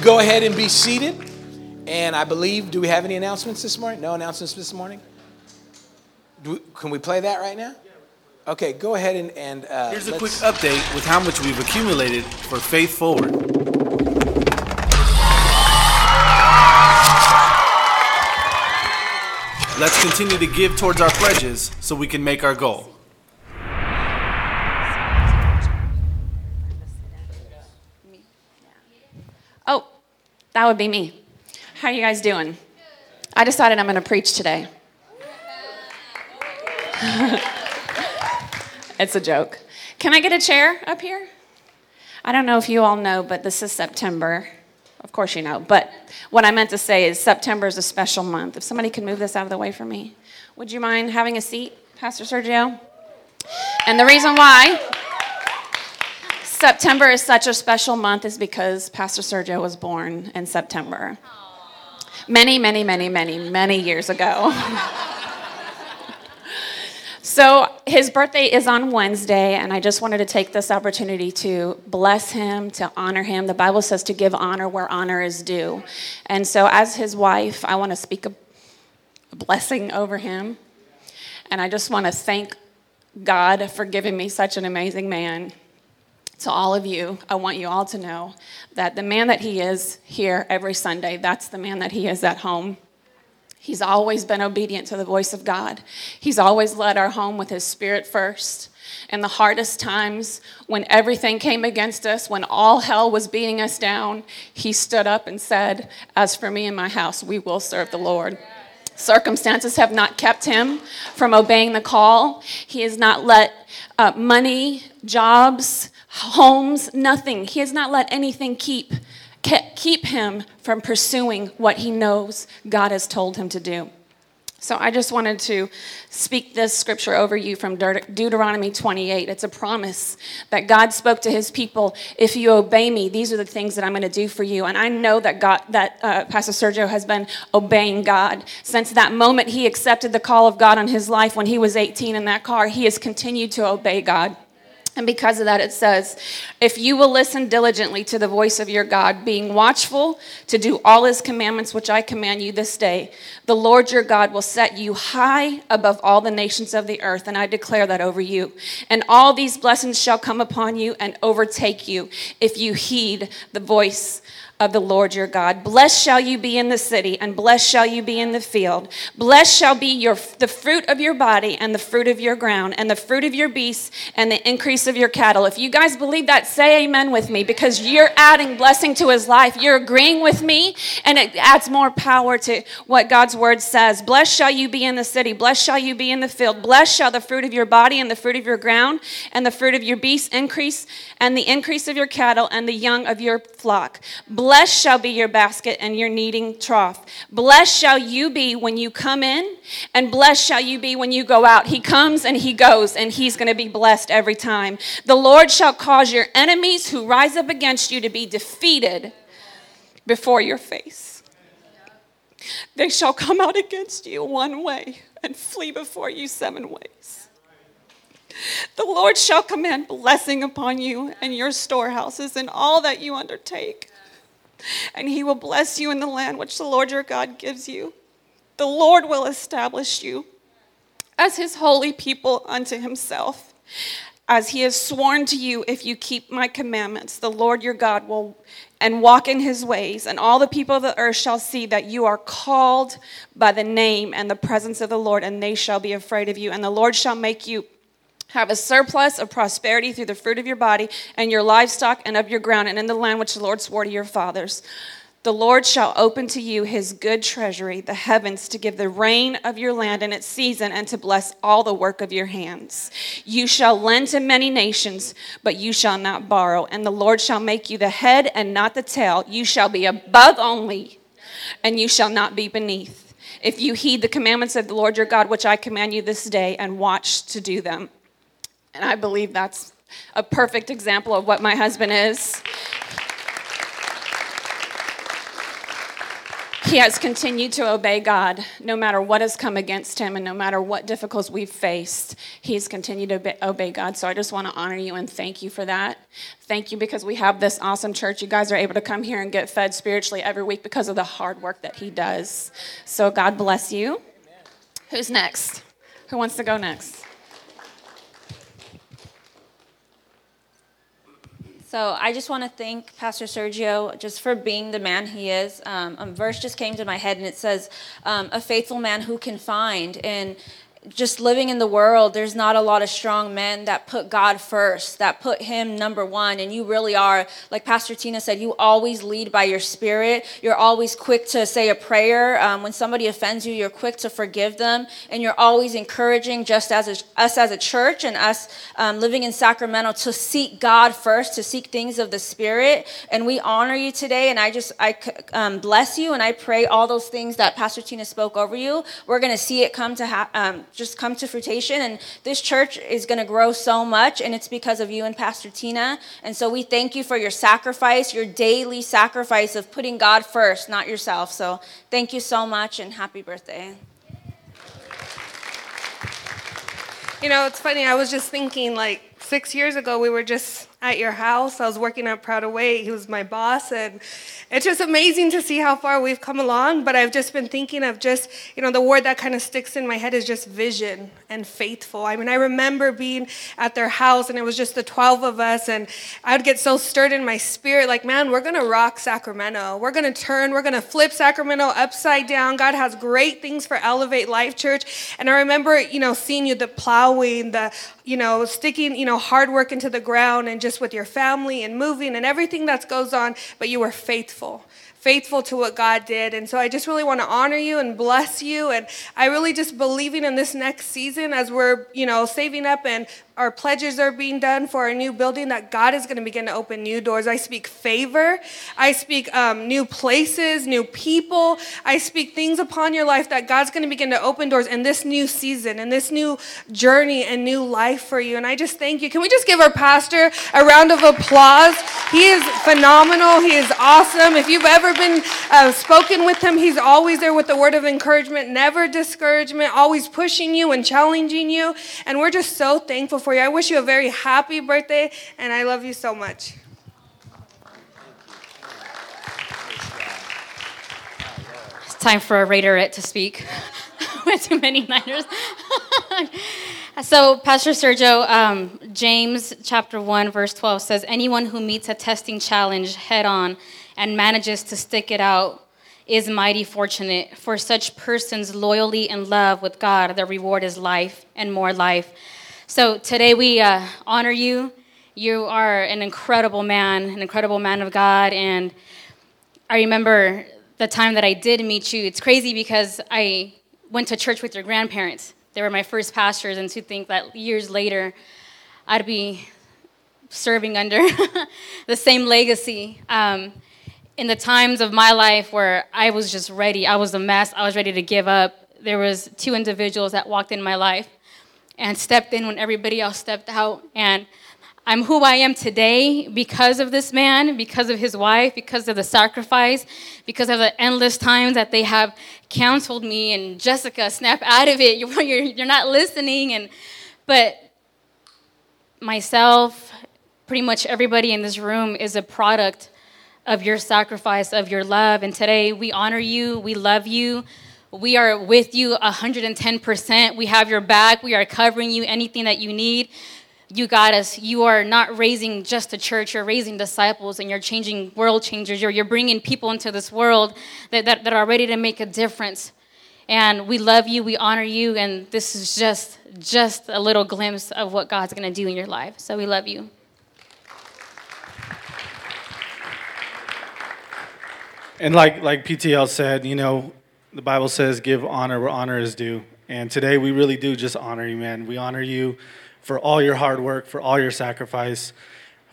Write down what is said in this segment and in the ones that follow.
will go ahead and be seated. And I believe, do we have any announcements this morning? No announcements this morning? We, can we play that right now? Okay, go ahead and. and uh, Here's a quick update with how much we've accumulated for Faith Forward. Let's continue to give towards our pledges so we can make our goal. Oh, that would be me. How are you guys doing? I decided I'm going to preach today. it's a joke. Can I get a chair up here? I don't know if you all know, but this is September. Of course you know. But what I meant to say is September is a special month. If somebody could move this out of the way for me, would you mind having a seat, Pastor Sergio? And the reason why September is such a special month is because Pastor Sergio was born in September. Many, many, many, many, many years ago. so his birthday is on Wednesday, and I just wanted to take this opportunity to bless him, to honor him. The Bible says to give honor where honor is due. And so, as his wife, I want to speak a blessing over him. And I just want to thank God for giving me such an amazing man to all of you, I want you all to know that the man that he is here every Sunday, that's the man that he is at home. He's always been obedient to the voice of God. He's always led our home with his spirit first. In the hardest times, when everything came against us, when all hell was beating us down, he stood up and said, As for me and my house, we will serve the Lord. Circumstances have not kept him from obeying the call. He has not let uh, money, jobs, homes, nothing. He has not let anything keep, keep him from pursuing what he knows God has told him to do. So I just wanted to speak this scripture over you from Deuteronomy 28. It's a promise that God spoke to his people. If you obey me, these are the things that I'm going to do for you. And I know that God, that uh, Pastor Sergio has been obeying God since that moment he accepted the call of God on his life when he was 18 in that car. He has continued to obey God. And because of that, it says, If you will listen diligently to the voice of your God, being watchful to do all his commandments which I command you this day, the Lord your God will set you high above all the nations of the earth. And I declare that over you. And all these blessings shall come upon you and overtake you if you heed the voice of the Lord your God. Blessed shall you be in the city, and blessed shall you be in the field. Blessed shall be your, the fruit of your body, and the fruit of your ground, and the fruit of your beasts, and the increase of your cattle. If you guys believe that, say amen with me, because you're adding blessing to his life. You're agreeing with me, and it adds more power to what God's word says. Blessed shall you be in the city, blessed shall you be in the field. Blessed shall the fruit of your body, and the fruit of your ground, and the fruit of your beasts increase, and the increase of your cattle, and the young of your flock. Blessed Blessed shall be your basket and your kneading trough. Blessed shall you be when you come in, and blessed shall you be when you go out. He comes and he goes, and he's going to be blessed every time. The Lord shall cause your enemies who rise up against you to be defeated before your face. They shall come out against you one way and flee before you seven ways. The Lord shall command blessing upon you and your storehouses and all that you undertake and he will bless you in the land which the Lord your God gives you. The Lord will establish you as his holy people unto himself. As he has sworn to you, if you keep my commandments, the Lord your God will and walk in his ways, and all the people of the earth shall see that you are called by the name and the presence of the Lord, and they shall be afraid of you. And the Lord shall make you have a surplus of prosperity through the fruit of your body and your livestock and of your ground and in the land which the Lord swore to your fathers. The Lord shall open to you his good treasury, the heavens, to give the rain of your land in its season and to bless all the work of your hands. You shall lend to many nations, but you shall not borrow. And the Lord shall make you the head and not the tail. You shall be above only, and you shall not be beneath. If you heed the commandments of the Lord your God, which I command you this day, and watch to do them. And I believe that's a perfect example of what my husband is. he has continued to obey God no matter what has come against him and no matter what difficulties we've faced. He's continued to obey God. So I just want to honor you and thank you for that. Thank you because we have this awesome church. You guys are able to come here and get fed spiritually every week because of the hard work that he does. So God bless you. Who's next? Who wants to go next? So I just want to thank Pastor Sergio just for being the man he is. Um, a verse just came to my head and it says, um, "A faithful man who can find." And just living in the world, there's not a lot of strong men that put God first, that put Him number one. And you really are, like Pastor Tina said, you always lead by your spirit. You're always quick to say a prayer. Um, when somebody offends you, you're quick to forgive them. And you're always encouraging, just as a, us as a church and us um, living in Sacramento, to seek God first, to seek things of the Spirit. And we honor you today. And I just, I um, bless you and I pray all those things that Pastor Tina spoke over you. We're going to see it come to happen just come to fruition. And this church is going to grow so much, and it's because of you and Pastor Tina. And so we thank you for your sacrifice, your daily sacrifice of putting God first, not yourself. So thank you so much, and happy birthday. You know, it's funny. I was just thinking, like, six years ago, we were just at your house. I was working at Proud Wait. He was my boss, and it's just amazing to see how far we've come along. But I've just been thinking of just, you know, the word that kind of sticks in my head is just vision and faithful. I mean, I remember being at their house, and it was just the 12 of us, and I would get so stirred in my spirit, like, man, we're gonna rock Sacramento. We're gonna turn, we're gonna flip Sacramento upside down. God has great things for Elevate Life Church. And I remember, you know, seeing you the plowing, the, you know, sticking, you know, hard work into the ground and just with your family and moving and everything that goes on, but you were faithful faithful to what God did. And so I just really want to honor you and bless you. And I really just believing in this next season as we're, you know, saving up and our pledges are being done for our new building that God is going to begin to open new doors. I speak favor. I speak um, new places, new people. I speak things upon your life that God's going to begin to open doors in this new season, in this new journey and new life for you. And I just thank you. Can we just give our pastor a round of applause? He is phenomenal. He is awesome. If you've ever been uh, spoken with him, he's always there with the word of encouragement, never discouragement, always pushing you and challenging you. And we're just so thankful for for you. I wish you a very happy birthday, and I love you so much. It's time for a Raiderette to speak. With too many Niners. so, Pastor Sergio, um, James chapter 1, verse 12 says, Anyone who meets a testing challenge head on and manages to stick it out is mighty fortunate. For such persons, loyalty and love with God, the reward is life and more life. So today we uh, honor you. You are an incredible man, an incredible man of God. And I remember the time that I did meet you. It's crazy because I went to church with your grandparents. They were my first pastors, and to think that years later I'd be serving under the same legacy. Um, in the times of my life where I was just ready, I was a mess, I was ready to give up. There was two individuals that walked in my life and stepped in when everybody else stepped out. And I'm who I am today because of this man, because of his wife, because of the sacrifice, because of the endless times that they have counseled me and Jessica, snap out of it. You're, you're, you're not listening. And, but myself, pretty much everybody in this room is a product of your sacrifice, of your love. And today we honor you, we love you. We are with you 110%. We have your back. We are covering you anything that you need. You got us. You are not raising just a church, you're raising disciples and you're changing world changers. You're, you're bringing people into this world that, that, that are ready to make a difference. And we love you, we honor you, and this is just just a little glimpse of what God's gonna do in your life. So we love you. And like like PTL said, you know, the Bible says, give honor where honor is due. And today we really do just honor you, man. We honor you for all your hard work, for all your sacrifice,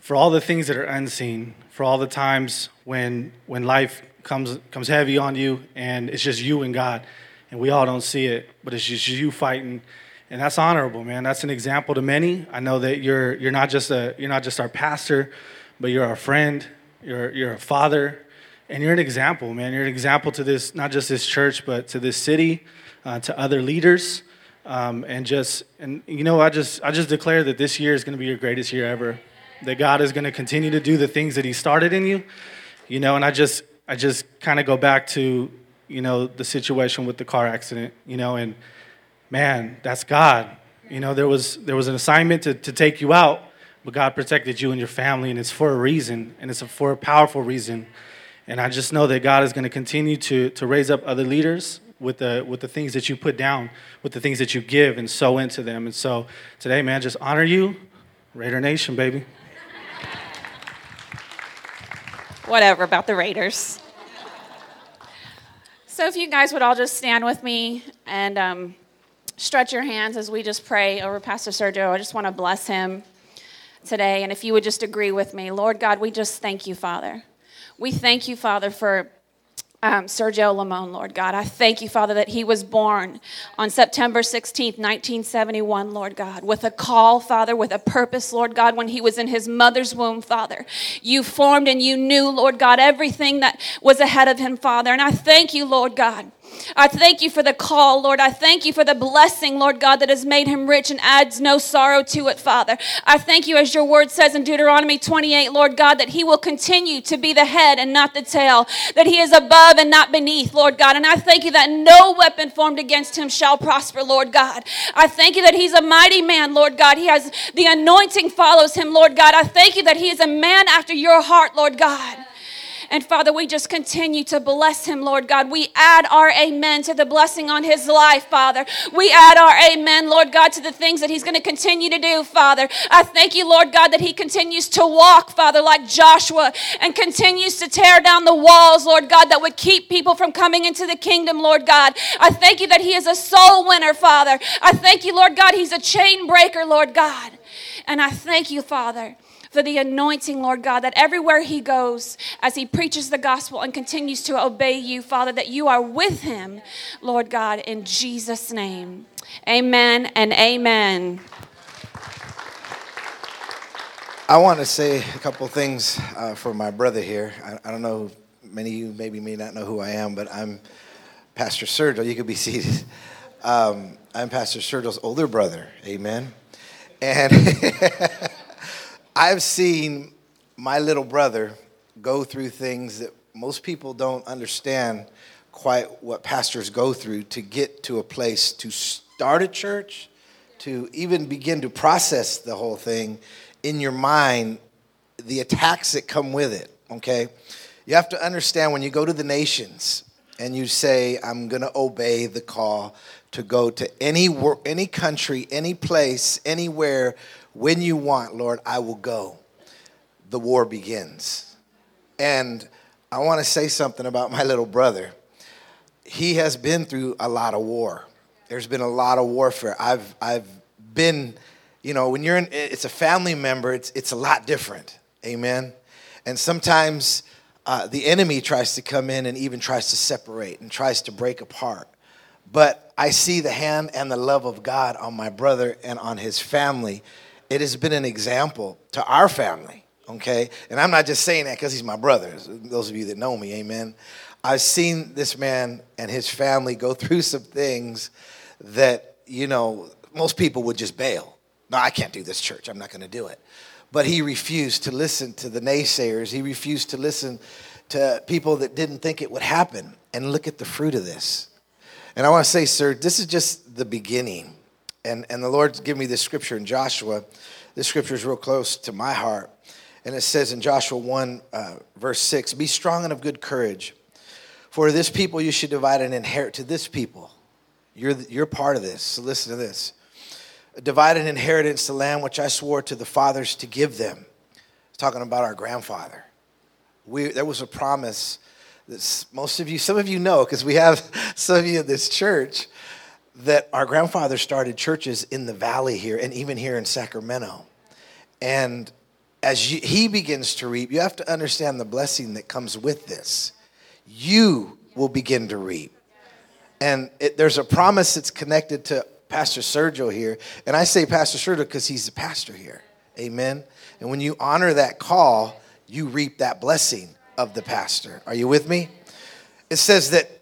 for all the things that are unseen, for all the times when, when life comes, comes heavy on you and it's just you and God. And we all don't see it, but it's just you fighting. And that's honorable, man. That's an example to many. I know that you're, you're, not, just a, you're not just our pastor, but you're our friend, you're, you're a father, And you're an example, man. You're an example to this, not just this church, but to this city, uh, to other leaders. Um, and just, and you know, I just, I just declare that this year is going to be your greatest year ever. That God is going to continue to do the things that He started in you, you know. And I just, I just kind of go back to, you know, the situation with the car accident, you know, and man, that's God. You know, there was, there was an assignment to, to take you out, but God protected you and your family, and it's for a reason, and it's for a powerful reason. And I just know that God is going to continue to, to raise up other leaders with the, with the things that you put down, with the things that you give and sow into them. And so today, man, just honor you, Raider Nation, baby. Whatever about the Raiders. So if you guys would all just stand with me and um, stretch your hands as we just pray over Pastor Sergio. I just want to bless him today. And if you would just agree with me, Lord God, we just thank you, Father. We thank you, Father, for um, Sergio Limon, Lord God. I thank you, Father, that he was born on September 16th, 1971, Lord God, with a call, Father, with a purpose, Lord God, when he was in his mother's womb, Father. You formed and you knew, Lord God, everything that was ahead of him, Father. And I thank you, Lord God. I thank you for the call, Lord. I thank you for the blessing, Lord God, that has made him rich and adds no sorrow to it, Father. I thank you, as your word says in Deuteronomy 28, Lord God, that he will continue to be the head and not the tail, that he is above and not beneath, Lord God. And I thank you that no weapon formed against him shall prosper, Lord God. I thank you that he's a mighty man, Lord God. He has the anointing follows him, Lord God. I thank you that he is a man after your heart, Lord God. And Father, we just continue to bless him, Lord God. We add our amen to the blessing on his life, Father. We add our amen, Lord God, to the things that he's going to continue to do, Father. I thank you, Lord God, that he continues to walk, Father, like Joshua and continues to tear down the walls, Lord God, that would keep people from coming into the kingdom, Lord God. I thank you that he is a soul winner, Father. I thank you, Lord God, he's a chain breaker, Lord God. And I thank you, Father for the anointing, Lord God, that everywhere he goes, as he preaches the gospel and continues to obey you, Father, that you are with him, Lord God, in Jesus' name. Amen and amen. I want to say a couple things uh, for my brother here. I, I, don't know, many of you maybe may not know who I am, but I'm Pastor Sergio. You could be seated. Um, I'm Pastor Sergio's older brother. Amen. And I've seen my little brother go through things that most people don't understand quite what pastors go through to get to a place to start a church, to even begin to process the whole thing in your mind, the attacks that come with it, okay? You have to understand when you go to the nations and you say, I'm going to obey the call to go to any, any country, any place, anywhere when you want, Lord, I will go. The war begins. And I want to say something about my little brother. He has been through a lot of war. There's been a lot of warfare. I've, I've been, you know, when you're in, it's a family member, it's, it's a lot different. Amen. And sometimes uh, the enemy tries to come in and even tries to separate and tries to break apart. But I see the hand and the love of God on my brother and on his family it has been an example to our family, okay? And I'm not just saying that because he's my brother. Those of you that know me, amen. I've seen this man and his family go through some things that, you know, most people would just bail. No, I can't do this church. I'm not going to do it. But he refused to listen to the naysayers. He refused to listen to people that didn't think it would happen. And look at the fruit of this. And I want to say, sir, this is just the beginning. And, and the Lord given me this scripture in Joshua. This scripture is real close to my heart. And it says in Joshua 1, uh, verse 6 Be strong and of good courage. For this people you should divide and inherit to this people. You're, you're part of this. So listen to this. Divide an inheritance the land which I swore to the fathers to give them. It's talking about our grandfather. We, there was a promise that most of you, some of you know, because we have some of you in this church that our grandfather started churches in the valley here and even here in Sacramento. And as you, he begins to reap, you have to understand the blessing that comes with this. You will begin to reap. And it, there's a promise that's connected to Pastor Sergio here. And I say Pastor Sergio because he's the pastor here. Amen. And when you honor that call, you reap that blessing of the pastor. Are you with me? It says that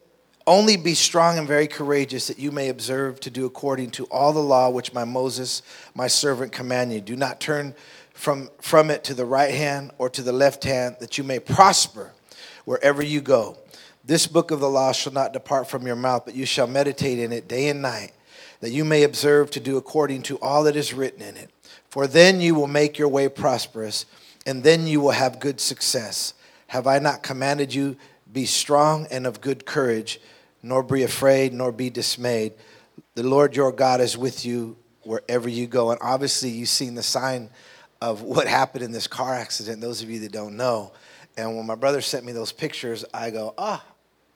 only be strong and very courageous that you may observe to do according to all the law which my Moses, my servant, command you. Do not turn from, from it to the right hand or to the left hand, that you may prosper wherever you go. This book of the law shall not depart from your mouth, but you shall meditate in it day and night, that you may observe to do according to all that is written in it. For then you will make your way prosperous, and then you will have good success. Have I not commanded you, be strong and of good courage, nor be afraid, nor be dismayed? The Lord your God is with you wherever you go. And obviously, you've seen the sign of what happened in this car accident, those of you that don't know. And when my brother sent me those pictures, I go, ah,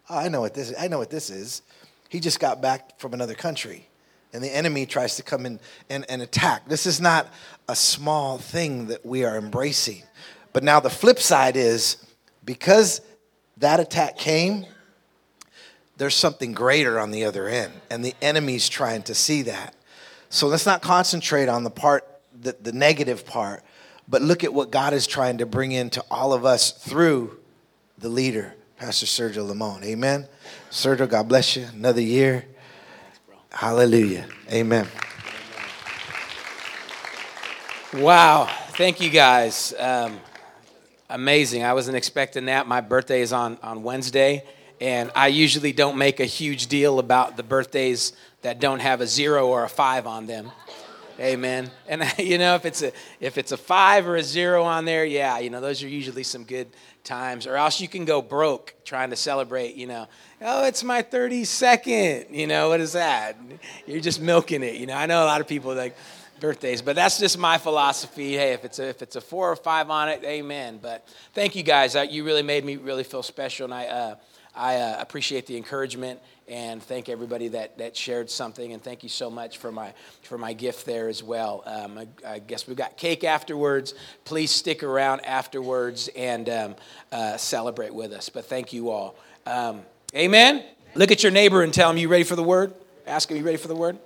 oh, I know what this is. I know what this is. He just got back from another country. And the enemy tries to come in and, and attack. This is not a small thing that we are embracing. But now the flip side is because that attack came, there's something greater on the other end. And the enemy's trying to see that. So let's not concentrate on the part the, the negative part, but look at what God is trying to bring into all of us through the leader, Pastor Sergio Limon. Amen. Sergio, God bless you. Another year. Hallelujah. Amen. Wow. Thank you guys. Um, amazing. I wasn't expecting that. My birthday is on, on Wednesday, and I usually don't make a huge deal about the birthdays that don't have a zero or a five on them. Amen. And you know, if it's a if it's a five or a zero on there, yeah, you know, those are usually some good times. Or else you can go broke trying to celebrate. You know, oh, it's my 32nd. You know, what is that? You're just milking it. You know, I know a lot of people like birthdays, but that's just my philosophy. Hey, if it's a, if it's a four or five on it, amen. But thank you guys. You really made me really feel special, and I uh, I uh, appreciate the encouragement and thank everybody that, that shared something. And thank you so much for my, for my gift there as well. Um, I, I, guess we've got cake afterwards. Please stick around afterwards and um, uh, celebrate with us. But thank you all. Um, amen. Look at your neighbor and tell him, You ready for the word? Ask him, You ready for the word?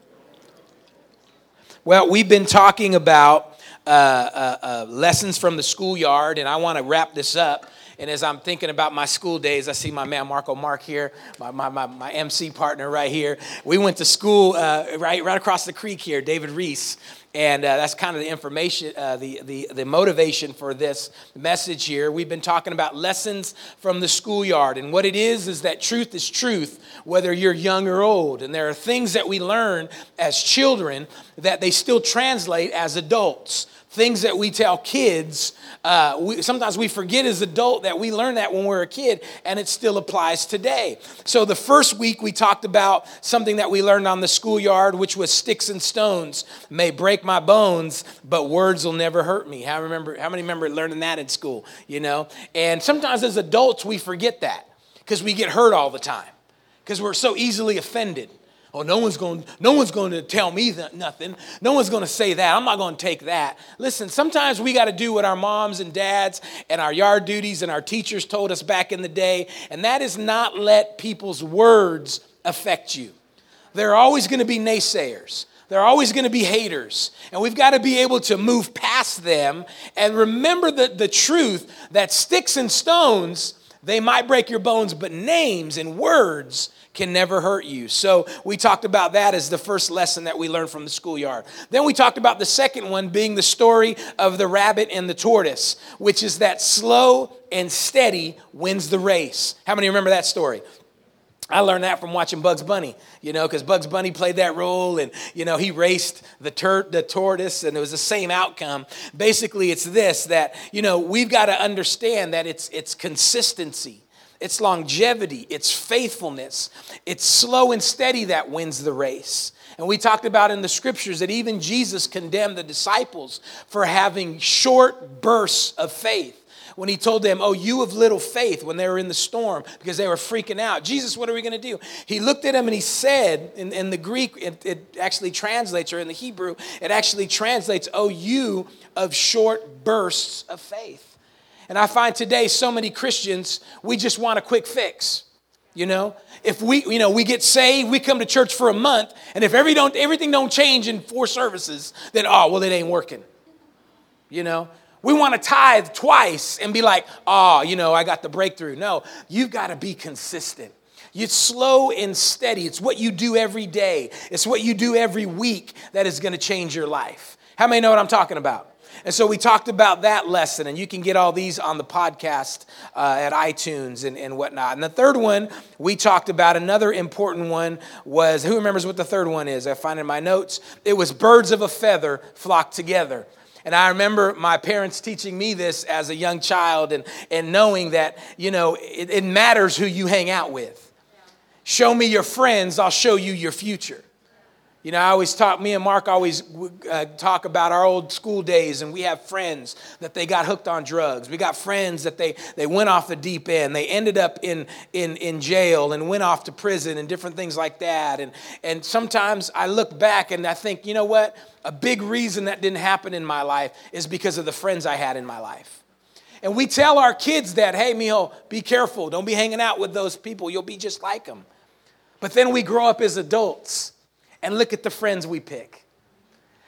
Well, we've been talking about uh, uh, uh lessons from the schoolyard, and I want to wrap this up and as I'm thinking about my school days, I see my man Marco Mark here, my, my, my, my MC partner right here. We went to school uh, right, right across the creek here, David Reese. And uh, that's kind of the information, uh, the, the, the motivation for this message here. We've been talking about lessons from the schoolyard. And what it is, is that truth is truth, whether you're young or old. And there are things that we learn as children that they still translate as adults things that we tell kids uh, we, sometimes we forget as adult that we learned that when we were a kid and it still applies today. So the first week we talked about something that we learned on the schoolyard which was sticks and stones may break my bones but words will never hurt me. How remember how many remember learning that in school you know? And sometimes as adults we forget that because we get hurt all the time because we're so easily offended Oh, no one's going no one's going to tell me that, nothing. No one's going to say that. I'm not going to take that. Listen, sometimes we got to do what our moms and dads and our yard duties and our teachers told us back in the day, and that is not let people's words affect you. There are always going to be naysayers. There are always going to be haters. And we've got to be able to move past them and remember the, the truth that sticks and stones, they might break your bones, but names and words can never hurt you. So we talked about that as the first lesson that we learned from the schoolyard. Then we talked about the second one being the story of the rabbit and the tortoise, which is that slow and steady wins the race. How many remember that story? I learned that from watching Bugs Bunny, you know, because Bugs Bunny played that role and, you know, he raced the, tur- the tortoise and it was the same outcome. Basically, it's this that, you know, we've got to understand that it's, it's consistency it's longevity, it's faithfulness, it's slow and steady that wins the race. And we talked about in the scriptures that even Jesus condemned the disciples for having short bursts of faith when he told them, Oh, you of little faith, when they were in the storm because they were freaking out. Jesus, what are we going to do? He looked at them and he said, in, in the Greek, it, it, actually translates, or in the Hebrew, it actually translates, Oh, you of short bursts of faith. And I find today so many Christians, we just want a quick fix. You know, if we, you know, we get saved, we come to church for a month, and if every don't, everything don't change in four services, then oh, well, it ain't working. You know, We want to tithe twice and be like, oh, you know, I got the breakthrough. No, you've got to be consistent. It's slow and steady. It's what you do every day, it's what you do every week that is going to change your life. How many know what I'm talking about? And so we talked about that lesson, and you can get all these on the podcast uh, at iTunes and, and whatnot. And the third one we talked about, another important one was who remembers what the third one is? I find in my notes. It was birds of a feather flock together. And I remember my parents teaching me this as a young child and, and knowing that, you know, it, it matters who you hang out with. Show me your friends, I'll show you your future. You know, I always talk, me and Mark always uh, talk about our old school days, and we have friends that they got hooked on drugs. We got friends that they, they went off the deep end. They ended up in, in, in jail and went off to prison and different things like that. And, and sometimes I look back and I think, you know what? A big reason that didn't happen in my life is because of the friends I had in my life. And we tell our kids that, hey, Mijo, be careful. Don't be hanging out with those people. You'll be just like them. But then we grow up as adults and look at the friends we pick.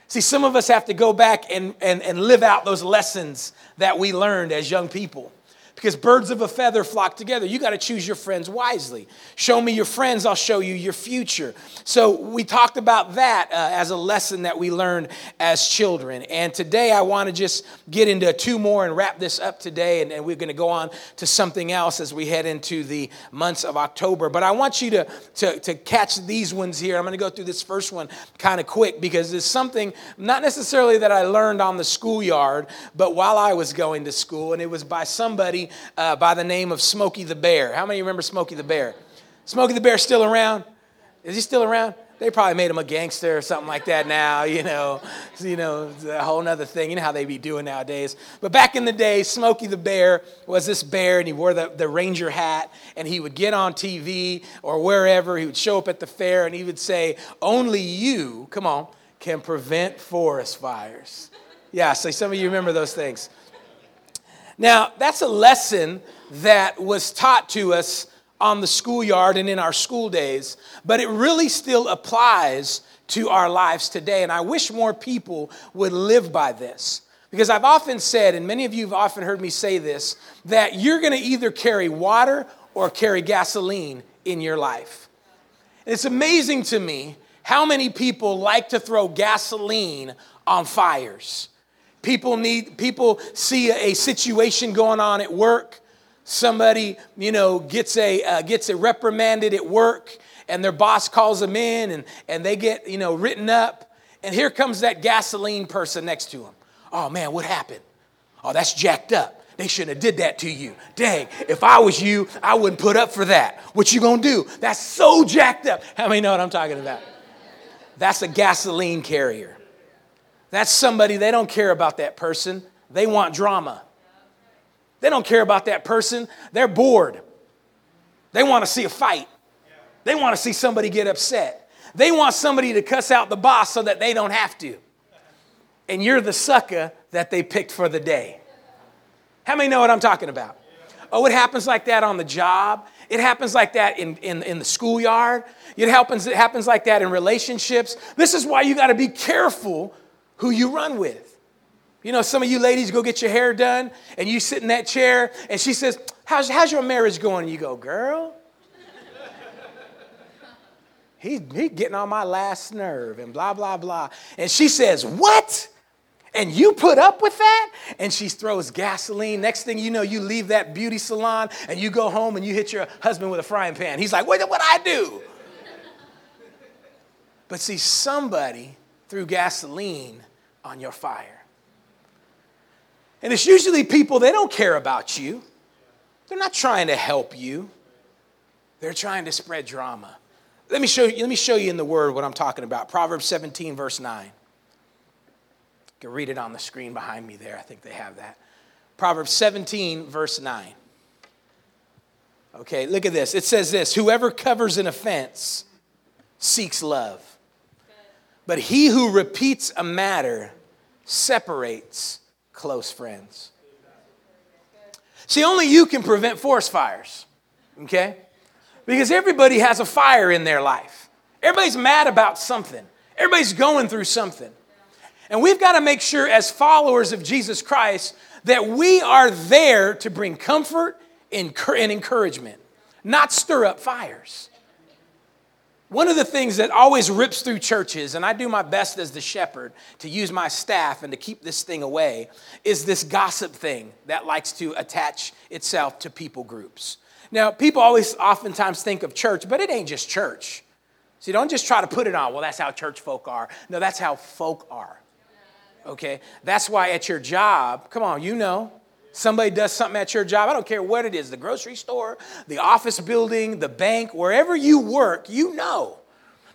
See, some of us have to go back and, and, and live out those lessons that we learned as young people because birds of a feather flock together. You got to choose your friends wisely. Show me your friends, I'll show you your future. So, we talked about that uh, as a lesson that we learned as children. And today, I want to just get into two more and wrap this up today. And, and we're going to go on to something else as we head into the months of October. But I want you to, to, to catch these ones here. I'm going to go through this first one kind of quick because it's something not necessarily that I learned on the schoolyard, but while I was going to school. And it was by somebody uh, by the name of Smokey the Bear. How many remember Smokey the Bear? Smokey the Bear still around? Is he still around? They probably made him a gangster or something like that now, you know. You know, a whole other thing. You know how they be doing nowadays. But back in the day, Smokey the Bear was this bear, and he wore the, the ranger hat, and he would get on TV or wherever. He would show up at the fair, and he would say, Only you, come on, can prevent forest fires. Yeah, so some of you remember those things. Now, that's a lesson that was taught to us on the schoolyard and in our school days, but it really still applies to our lives today. And I wish more people would live by this. Because I've often said, and many of you have often heard me say this, that you're gonna either carry water or carry gasoline in your life. And it's amazing to me how many people like to throw gasoline on fires. People need people see a, situation going on at work. Somebody, you know, gets a uh, gets a reprimanded at work, and their boss calls them in, and and they get you know written up. And here comes that gasoline person next to them. Oh man, what happened? Oh, that's jacked up. They shouldn't have did that to you. Dang, if I was you, I wouldn't put up for that. What you gonna do? That's so jacked up. How many know what I'm talking about? That's a gasoline carrier. That's somebody, they don't care about that person. They want drama. They don't care about that person. They're bored. They want to see a fight. They want to see somebody get upset. They want somebody to cuss out the boss so that they don't have to. And you're the sucker that they picked for the day. How many know what I'm talking about? Oh, it happens like that on the job. It happens like that in, in, in the schoolyard. It happens, it happens like that in relationships. This is why you got to be careful who you run with. You know, some of you ladies go get your hair done and you sit in that chair and she says, How's, how's your marriage going? And you go, Girl, he's he getting on my last nerve and blah, blah, blah. And she says, What? And you put up with that? And she throws gasoline. Next thing you know, you leave that beauty salon and you go home and you hit your husband with a frying pan. He's like, What what I do? But see, somebody threw gasoline on your fire. And it's usually people, they don't care about you. They're not trying to help you. They're trying to spread drama. Let me show you, let me show you in the word what I'm talking about. Proverbs 17, verse 9. You can read it on the screen behind me there. I think they have that. Proverbs 17, verse 9. Okay, look at this. It says this Whoever covers an offense seeks love, but he who repeats a matter separates close friends. See, only you can prevent forest fires, okay? Because everybody has a fire in their life. Everybody's mad about something, everybody's going through something. And we've got to make sure, as followers of Jesus Christ, that we are there to bring comfort and encouragement, not stir up fires. One of the things that always rips through churches, and I do my best as the shepherd to use my staff and to keep this thing away, is this gossip thing that likes to attach itself to people groups. Now, people always oftentimes think of church, but it ain't just church. See, don't just try to put it on, well, that's how church folk are. No, that's how folk are. Okay? That's why at your job, come on, you know, somebody does something at your job, I don't care what it is the grocery store, the office building, the bank, wherever you work, you know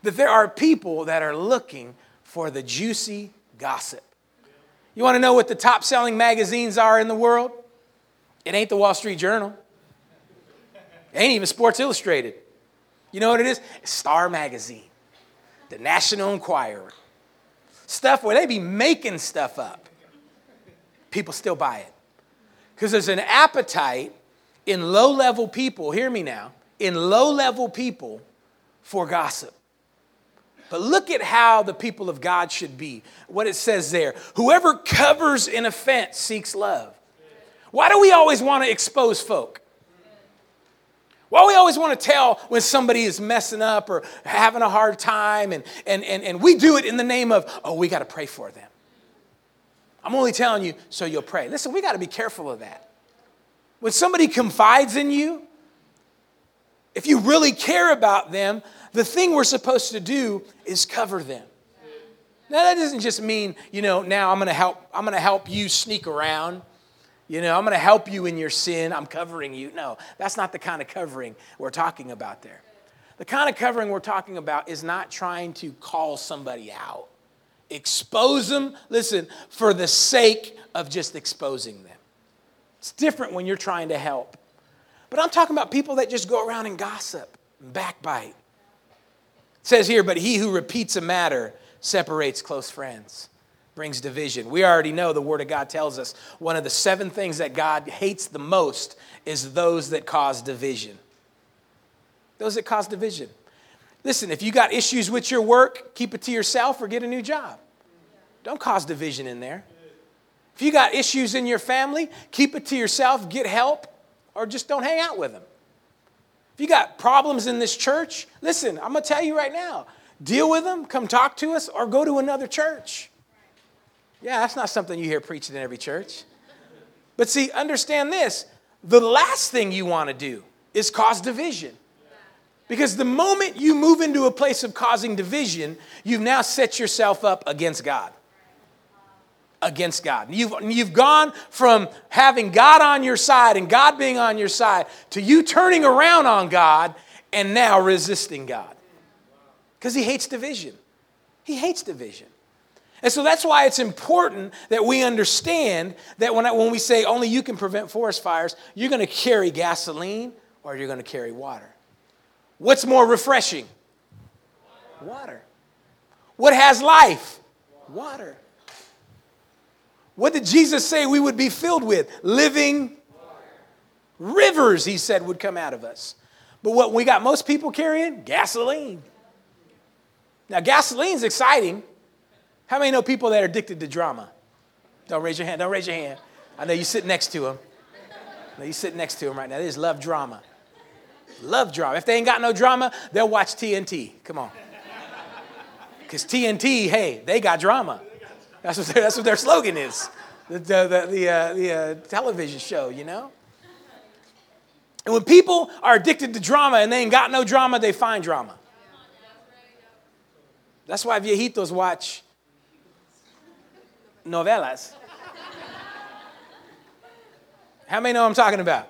that there are people that are looking for the juicy gossip. You want to know what the top selling magazines are in the world? It ain't the Wall Street Journal. It ain't even Sports Illustrated. You know what it is? It's Star Magazine, the National Enquirer. Stuff where they be making stuff up. People still buy it. Because there's an appetite in low level people, hear me now, in low level people for gossip. But look at how the people of God should be. What it says there whoever covers an offense seeks love. Why do we always want to expose folk? Why we always want to tell when somebody is messing up or having a hard time, and, and, and, and we do it in the name of, oh, we got to pray for them. I'm only telling you so you'll pray. Listen, we got to be careful of that. When somebody confides in you, if you really care about them, the thing we're supposed to do is cover them. Now that doesn't just mean, you know, now I'm going to help I'm going to help you sneak around. You know, I'm going to help you in your sin. I'm covering you. No, that's not the kind of covering we're talking about there. The kind of covering we're talking about is not trying to call somebody out expose them, listen, for the sake of just exposing them. It's different when you're trying to help. But I'm talking about people that just go around and gossip and backbite. It says here, but he who repeats a matter separates close friends, brings division. We already know the Word of God tells us one of the seven things that God hates the most is those that cause division. Those that cause division. Listen, if you got issues with your work, keep it to yourself or get a new job. Don't cause division in there. If you got issues in your family, keep it to yourself, get help, or just don't hang out with them. If you got problems in this church, listen, I'm going to tell you right now deal with them, come talk to us, or go to another church. Yeah, that's not something you hear preaching in every church. But see, understand this the last thing you want to do is cause division. Because the moment you move into a place of causing division, you've now set yourself up against God. Against God. You've, you've gone from having God on your side and God being on your side to you turning around on God and now resisting God. Because He hates division. He hates division. And so that's why it's important that we understand that when, I, when we say only you can prevent forest fires, you're going to carry gasoline or you're going to carry water. What's more refreshing? Water. What has life? Water. What did Jesus say we would be filled with? Living rivers, he said, would come out of us. But what we got most people carrying? Gasoline. Now, gasoline's exciting. How many know people that are addicted to drama? Don't raise your hand. Don't raise your hand. I know you sit next to them. I know you sit next to them right now. They just love drama. Love drama. If they ain't got no drama, they'll watch TNT. Come on. Because TNT, hey, they got drama. That's what, that's what their slogan is the, the, the, uh, the uh, television show, you know? And when people are addicted to drama and they ain't got no drama, they find drama. That's why viejitos watch novelas. How many know I'm talking about?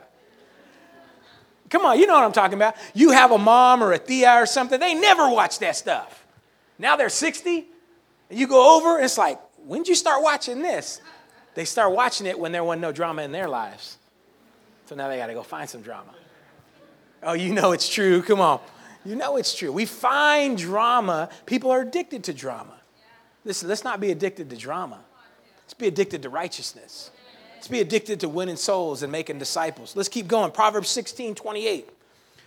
Come on, you know what I'm talking about. You have a mom or a tia or something, they never watch that stuff. Now they're 60, and you go over, and it's like, when did you start watching this? They start watching it when there wasn't no drama in their lives. So now they got to go find some drama. Oh, you know it's true. Come on. You know it's true. We find drama. People are addicted to drama. Listen, let's not be addicted to drama. Let's be addicted to righteousness. Let's be addicted to winning souls and making disciples. Let's keep going. Proverbs 16 28.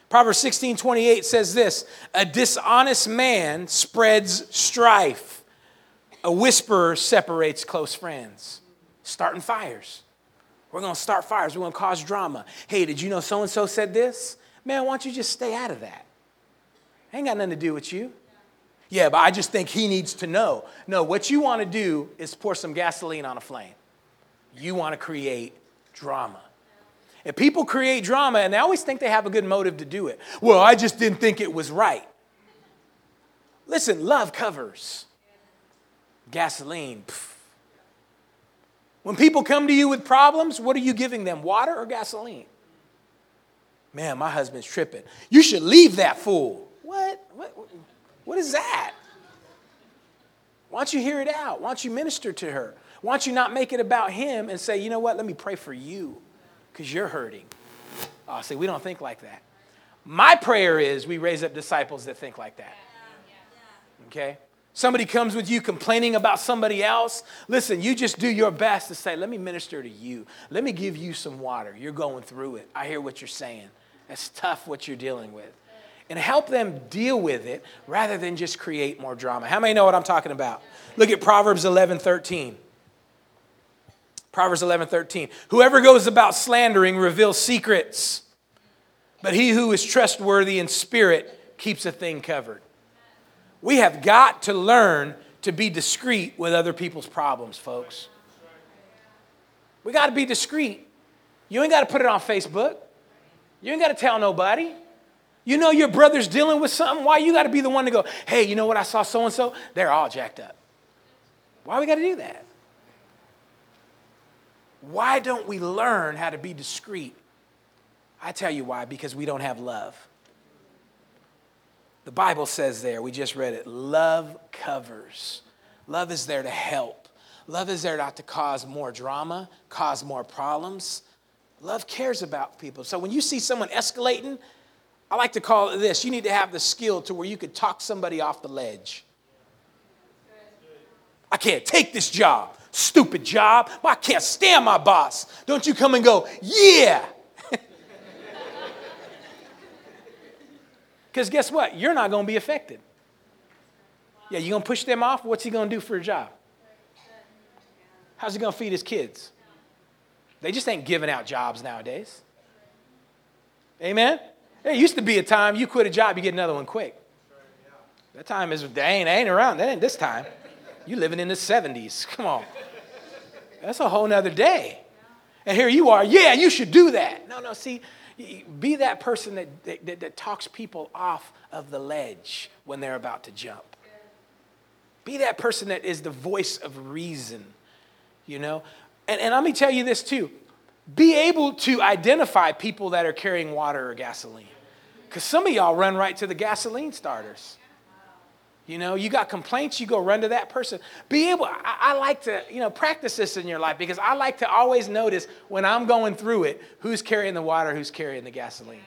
Proverbs 16 28 says this A dishonest man spreads strife. A whisperer separates close friends. Starting fires. We're going to start fires. We're going to cause drama. Hey, did you know so and so said this? Man, why don't you just stay out of that? Ain't got nothing to do with you. Yeah, but I just think he needs to know. No, what you want to do is pour some gasoline on a flame. You want to create drama. If people create drama and they always think they have a good motive to do it, well, I just didn't think it was right. Listen, love covers. Gasoline. Pff. When people come to you with problems, what are you giving them? Water or gasoline? Man, my husband's tripping. You should leave that fool. What? What, what is that? Why don't you hear it out? Why don't you minister to her? Why don't you not make it about him and say, you know what, let me pray for you because you're hurting? Oh, see, we don't think like that. My prayer is we raise up disciples that think like that. Okay? Somebody comes with you complaining about somebody else. Listen, you just do your best to say, let me minister to you. Let me give you some water. You're going through it. I hear what you're saying. It's tough what you're dealing with. And help them deal with it rather than just create more drama. How many know what I'm talking about? Look at Proverbs 11 13. Proverbs 11 13. Whoever goes about slandering reveals secrets, but he who is trustworthy in spirit keeps a thing covered. We have got to learn to be discreet with other people's problems, folks. We got to be discreet. You ain't got to put it on Facebook. You ain't got to tell nobody. You know your brother's dealing with something. Why you got to be the one to go, hey, you know what? I saw so and so. They're all jacked up. Why we got to do that? Why don't we learn how to be discreet? I tell you why, because we don't have love. The Bible says there, we just read it love covers. Love is there to help. Love is there not to cause more drama, cause more problems. Love cares about people. So when you see someone escalating, I like to call it this you need to have the skill to where you could talk somebody off the ledge. I can't take this job. Stupid job. I can't stand my boss. Don't you come and go, yeah. Because guess what? You're not going to be affected. Yeah, you're going to push them off? What's he going to do for a job? How's he going to feed his kids? They just ain't giving out jobs nowadays. Amen? There used to be a time you quit a job, you get another one quick. That time is, they ain't, they ain't around. That ain't this time. You living in the 70s. Come on. That's a whole nother day. And here you are, yeah, you should do that. No, no, see, be that person that, that, that, talks people off of the ledge when they're about to jump. Be that person that is the voice of reason, you know? And, and let me tell you this too be able to identify people that are carrying water or gasoline. Because some of y'all run right to the gasoline starters. You know, you got complaints, you go run to that person. Be able, I, I, like to, you know, practice this in your life because I like to always notice when I'm going through it who's carrying the water, who's carrying the gasoline.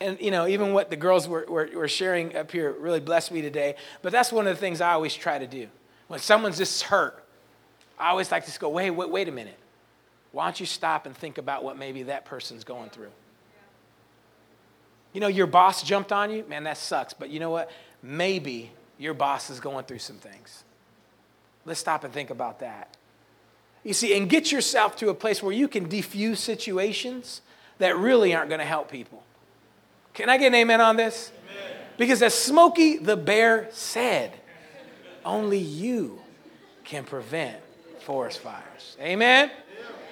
And, you know, even what the girls were, were, were sharing up here really blessed me today. But that's one of the things I always try to do. When someone's just hurt, I always like to just go, wait, wait, wait a minute. Why don't you stop and think about what maybe that person's going through? You know, your boss jumped on you, man, that sucks. But you know what? Maybe your boss is going through some things. Let's stop and think about that. You see, and get yourself to a place where you can defuse situations that really aren't going to help people. Can I get an amen on this? Amen. Because as Smokey the Bear said, only you can prevent forest fires. Amen?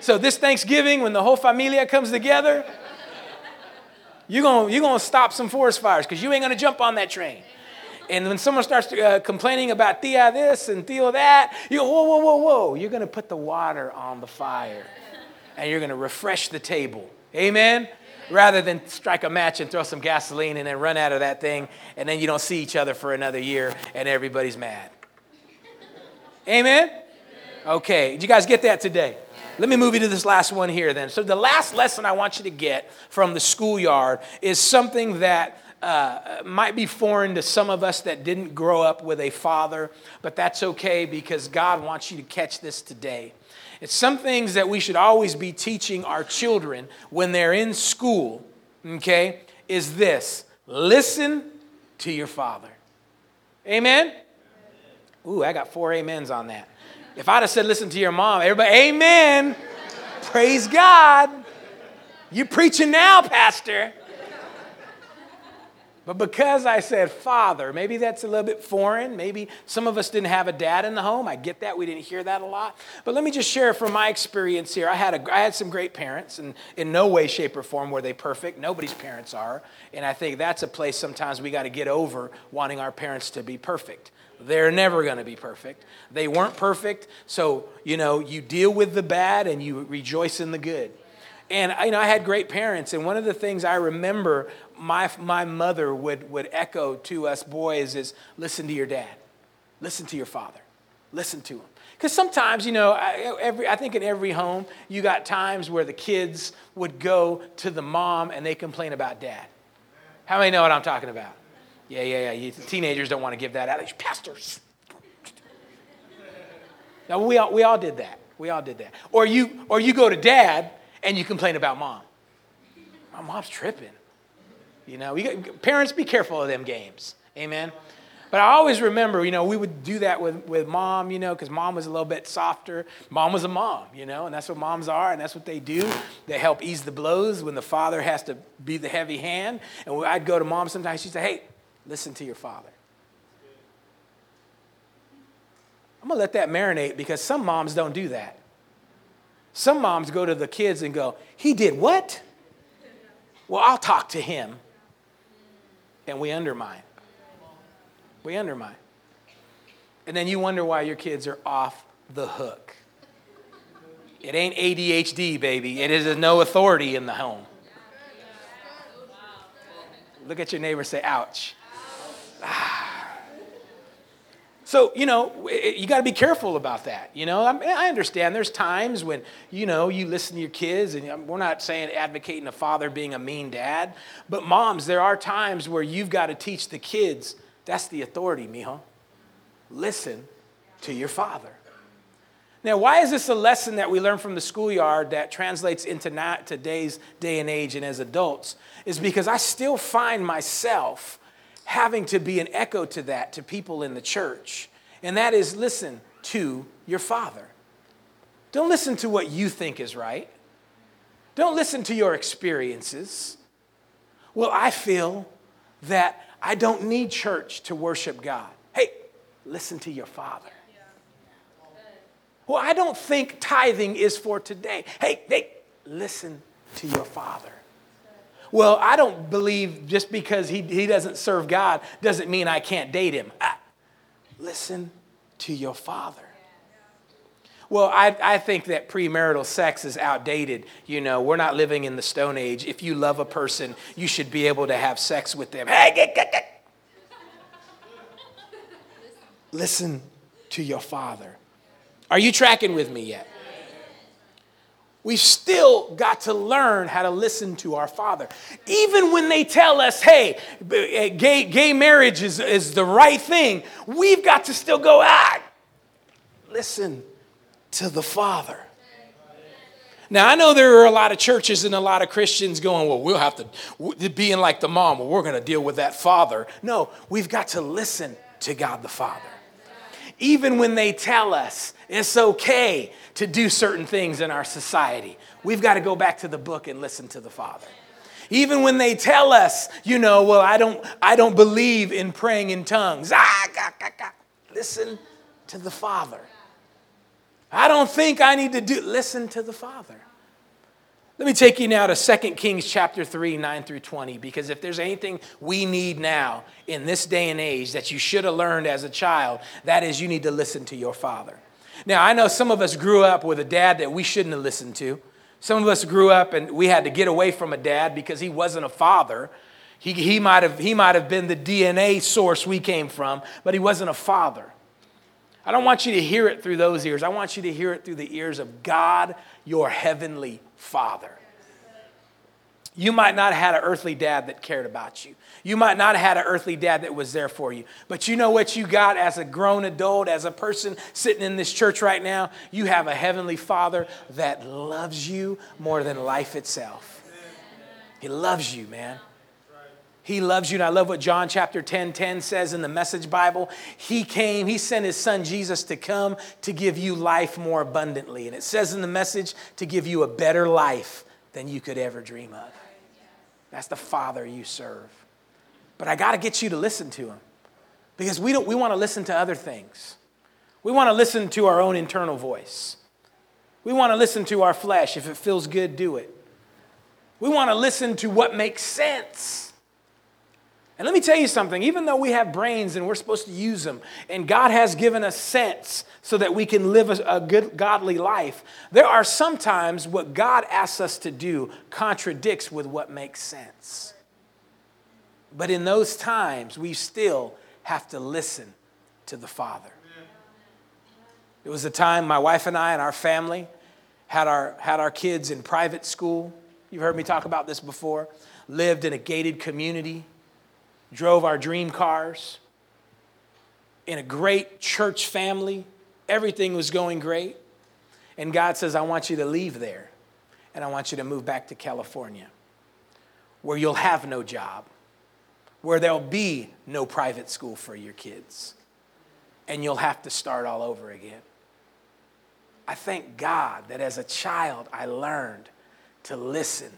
So this Thanksgiving, when the whole familia comes together, you're going you're gonna stop some forest fires because you ain't going to jump on that train. And when someone starts uh, complaining about Thea this and Theo that, you go, whoa, whoa, whoa, whoa. You're going to put the water on the fire and you're going to refresh the table. Amen? Rather than strike a match and throw some gasoline and then run out of that thing and then you don't see each other for another year and everybody's mad. Amen? Okay, did you guys get that today? Let me move you to this last one here then. So, the last lesson I want you to get from the schoolyard is something that uh, might be foreign to some of us that didn't grow up with a father, but that's okay because God wants you to catch this today. It's some things that we should always be teaching our children when they're in school, okay, is this listen to your father. Amen? Ooh, I got four amens on that. If I'd have said, listen to your mom, everybody, amen. Praise God. You're preaching now, Pastor. But because I said father, maybe that's a little bit foreign. Maybe some of us didn't have a dad in the home. I get that. We didn't hear that a lot. But let me just share from my experience here. I had, a, I had some great parents, and in no way, shape, or form were they perfect. Nobody's parents are. And I think that's a place sometimes we got to get over wanting our parents to be perfect. They're never going to be perfect. They weren't perfect. So, you know, you deal with the bad and you rejoice in the good. And you know, I had great parents, and one of the things I remember my, my mother would, would echo to us boys is listen to your dad, listen to your father, listen to him. Because sometimes, you know, I, every, I think in every home, you got times where the kids would go to the mom and they complain about dad. How many know what I'm talking about? Yeah, yeah, yeah. You, teenagers don't want to give that out. Pastors. Now, we all, we all did that. We all did that. Or you, or you go to dad and you complain about mom. My mom's tripping. You know, parents, be careful of them games. Amen. But I always remember, you know, we would do that with, with mom, you know, because mom was a little bit softer. Mom was a mom, you know, and that's what moms are, and that's what they do. They help ease the blows when the father has to be the heavy hand. And I'd go to mom sometimes, she'd say, hey, listen to your father. I'm going to let that marinate because some moms don't do that. Some moms go to the kids and go, he did what? Well, I'll talk to him and we undermine. We undermine. And then you wonder why your kids are off the hook. It ain't ADHD, baby. It is no authority in the home. Look at your neighbor say, ouch. Ah. So, you know, you got to be careful about that. You know, I understand there's times when, you know, you listen to your kids, and um, we're not saying advocating a father being a mean dad, but moms, there are times where you've got to teach the kids that's the authority, mijo. Listen to your father. Now, why is this a lesson that we learn from the schoolyard that translates into today's day and age and as adults? Is because I still find myself having to be an echo to that to people in the church. And that is listen to your father. Don't listen to what you think is right. Don't listen to your experiences. Well, I feel that I don't need church to worship God. Hey, listen to your father. Well, I don't think tithing is for today. Hey, hey, listen to your father. Well, I don't believe just because he, he doesn't serve God doesn't mean I can't date him. Ah, listen to your father. Well, I, I think that premarital sex is outdated. You know, we're not living in the Stone Age. If you love a person, you should be able to have sex with them. Listen to your father. Are you tracking with me yet? We've still got to learn how to listen to our Father. Even when they tell us, hey, eh, gay, gay marriage is, is the right thing, we've got to still go, ah, listen to the Father. Now, I know there are a lot of churches and a lot of Christians going, well, we'll have to, being like the mom, well, we're going to deal with that father. No, we've got to listen to God the Father. Even when they tell us it's okay to do certain things in our society. We've got to go back to the book and listen to the Father. Even when they tell us, you know, well, I don't, I don't believe in praying in tongues. Ah, gah, gah, gah. Listen to the Father. I don't think I need to do, listen to the Father. Let me take you now to 2 Kings chapter 3, 9 through 20, because if there's anything we need now in this day and age that you should have learned as a child, that is you need to listen to your Father. Now, I know some of us grew up with a dad that we shouldn't have listened to. Some of us grew up and we had to get away from a dad because he wasn't a father. He, he, might have, he might have been the DNA source we came from, but he wasn't a father. I don't want you to hear it through those ears. I want you to hear it through the ears of God, your heavenly Father. You might not have had an earthly dad that cared about you. You might not have had an earthly dad that was there for you. But you know what you got as a grown adult, as a person sitting in this church right now? You have a heavenly father that loves you more than life itself. He loves you, man. He loves you. And I love what John chapter 10 10 says in the Message Bible. He came, He sent His Son Jesus to come to give you life more abundantly. And it says in the message to give you a better life than you could ever dream of. That's the Father you serve. But I got to get you to listen to Him because we, don't, we want to listen to other things. We want to listen to our own internal voice. We want to listen to our flesh. If it feels good, do it. We want to listen to what makes sense. And let me tell you something, even though we have brains and we're supposed to use them, and God has given us sense so that we can live a, a good, godly life, there are sometimes what God asks us to do contradicts with what makes sense. But in those times, we still have to listen to the Father. It was a time my wife and I and our family had our, had our kids in private school. You've heard me talk about this before. Lived in a gated community, drove our dream cars, in a great church family. Everything was going great. And God says, I want you to leave there and I want you to move back to California where you'll have no job, where there'll be no private school for your kids, and you'll have to start all over again. I thank God that as a child, I learned to listen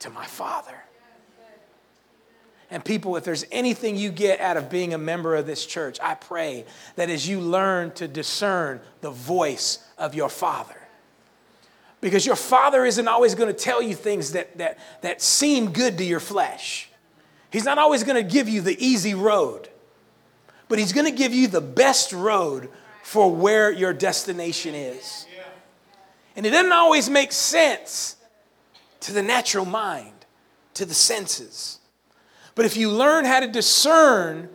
to my Father. And people, if there's anything you get out of being a member of this church, I pray that as you learn to discern the voice of your Father, because your Father isn't always going to tell you things that, that, that seem good to your flesh. He's not always going to give you the easy road, but He's going to give you the best road for where your destination is. And it doesn't always make sense to the natural mind, to the senses. But if you learn how to discern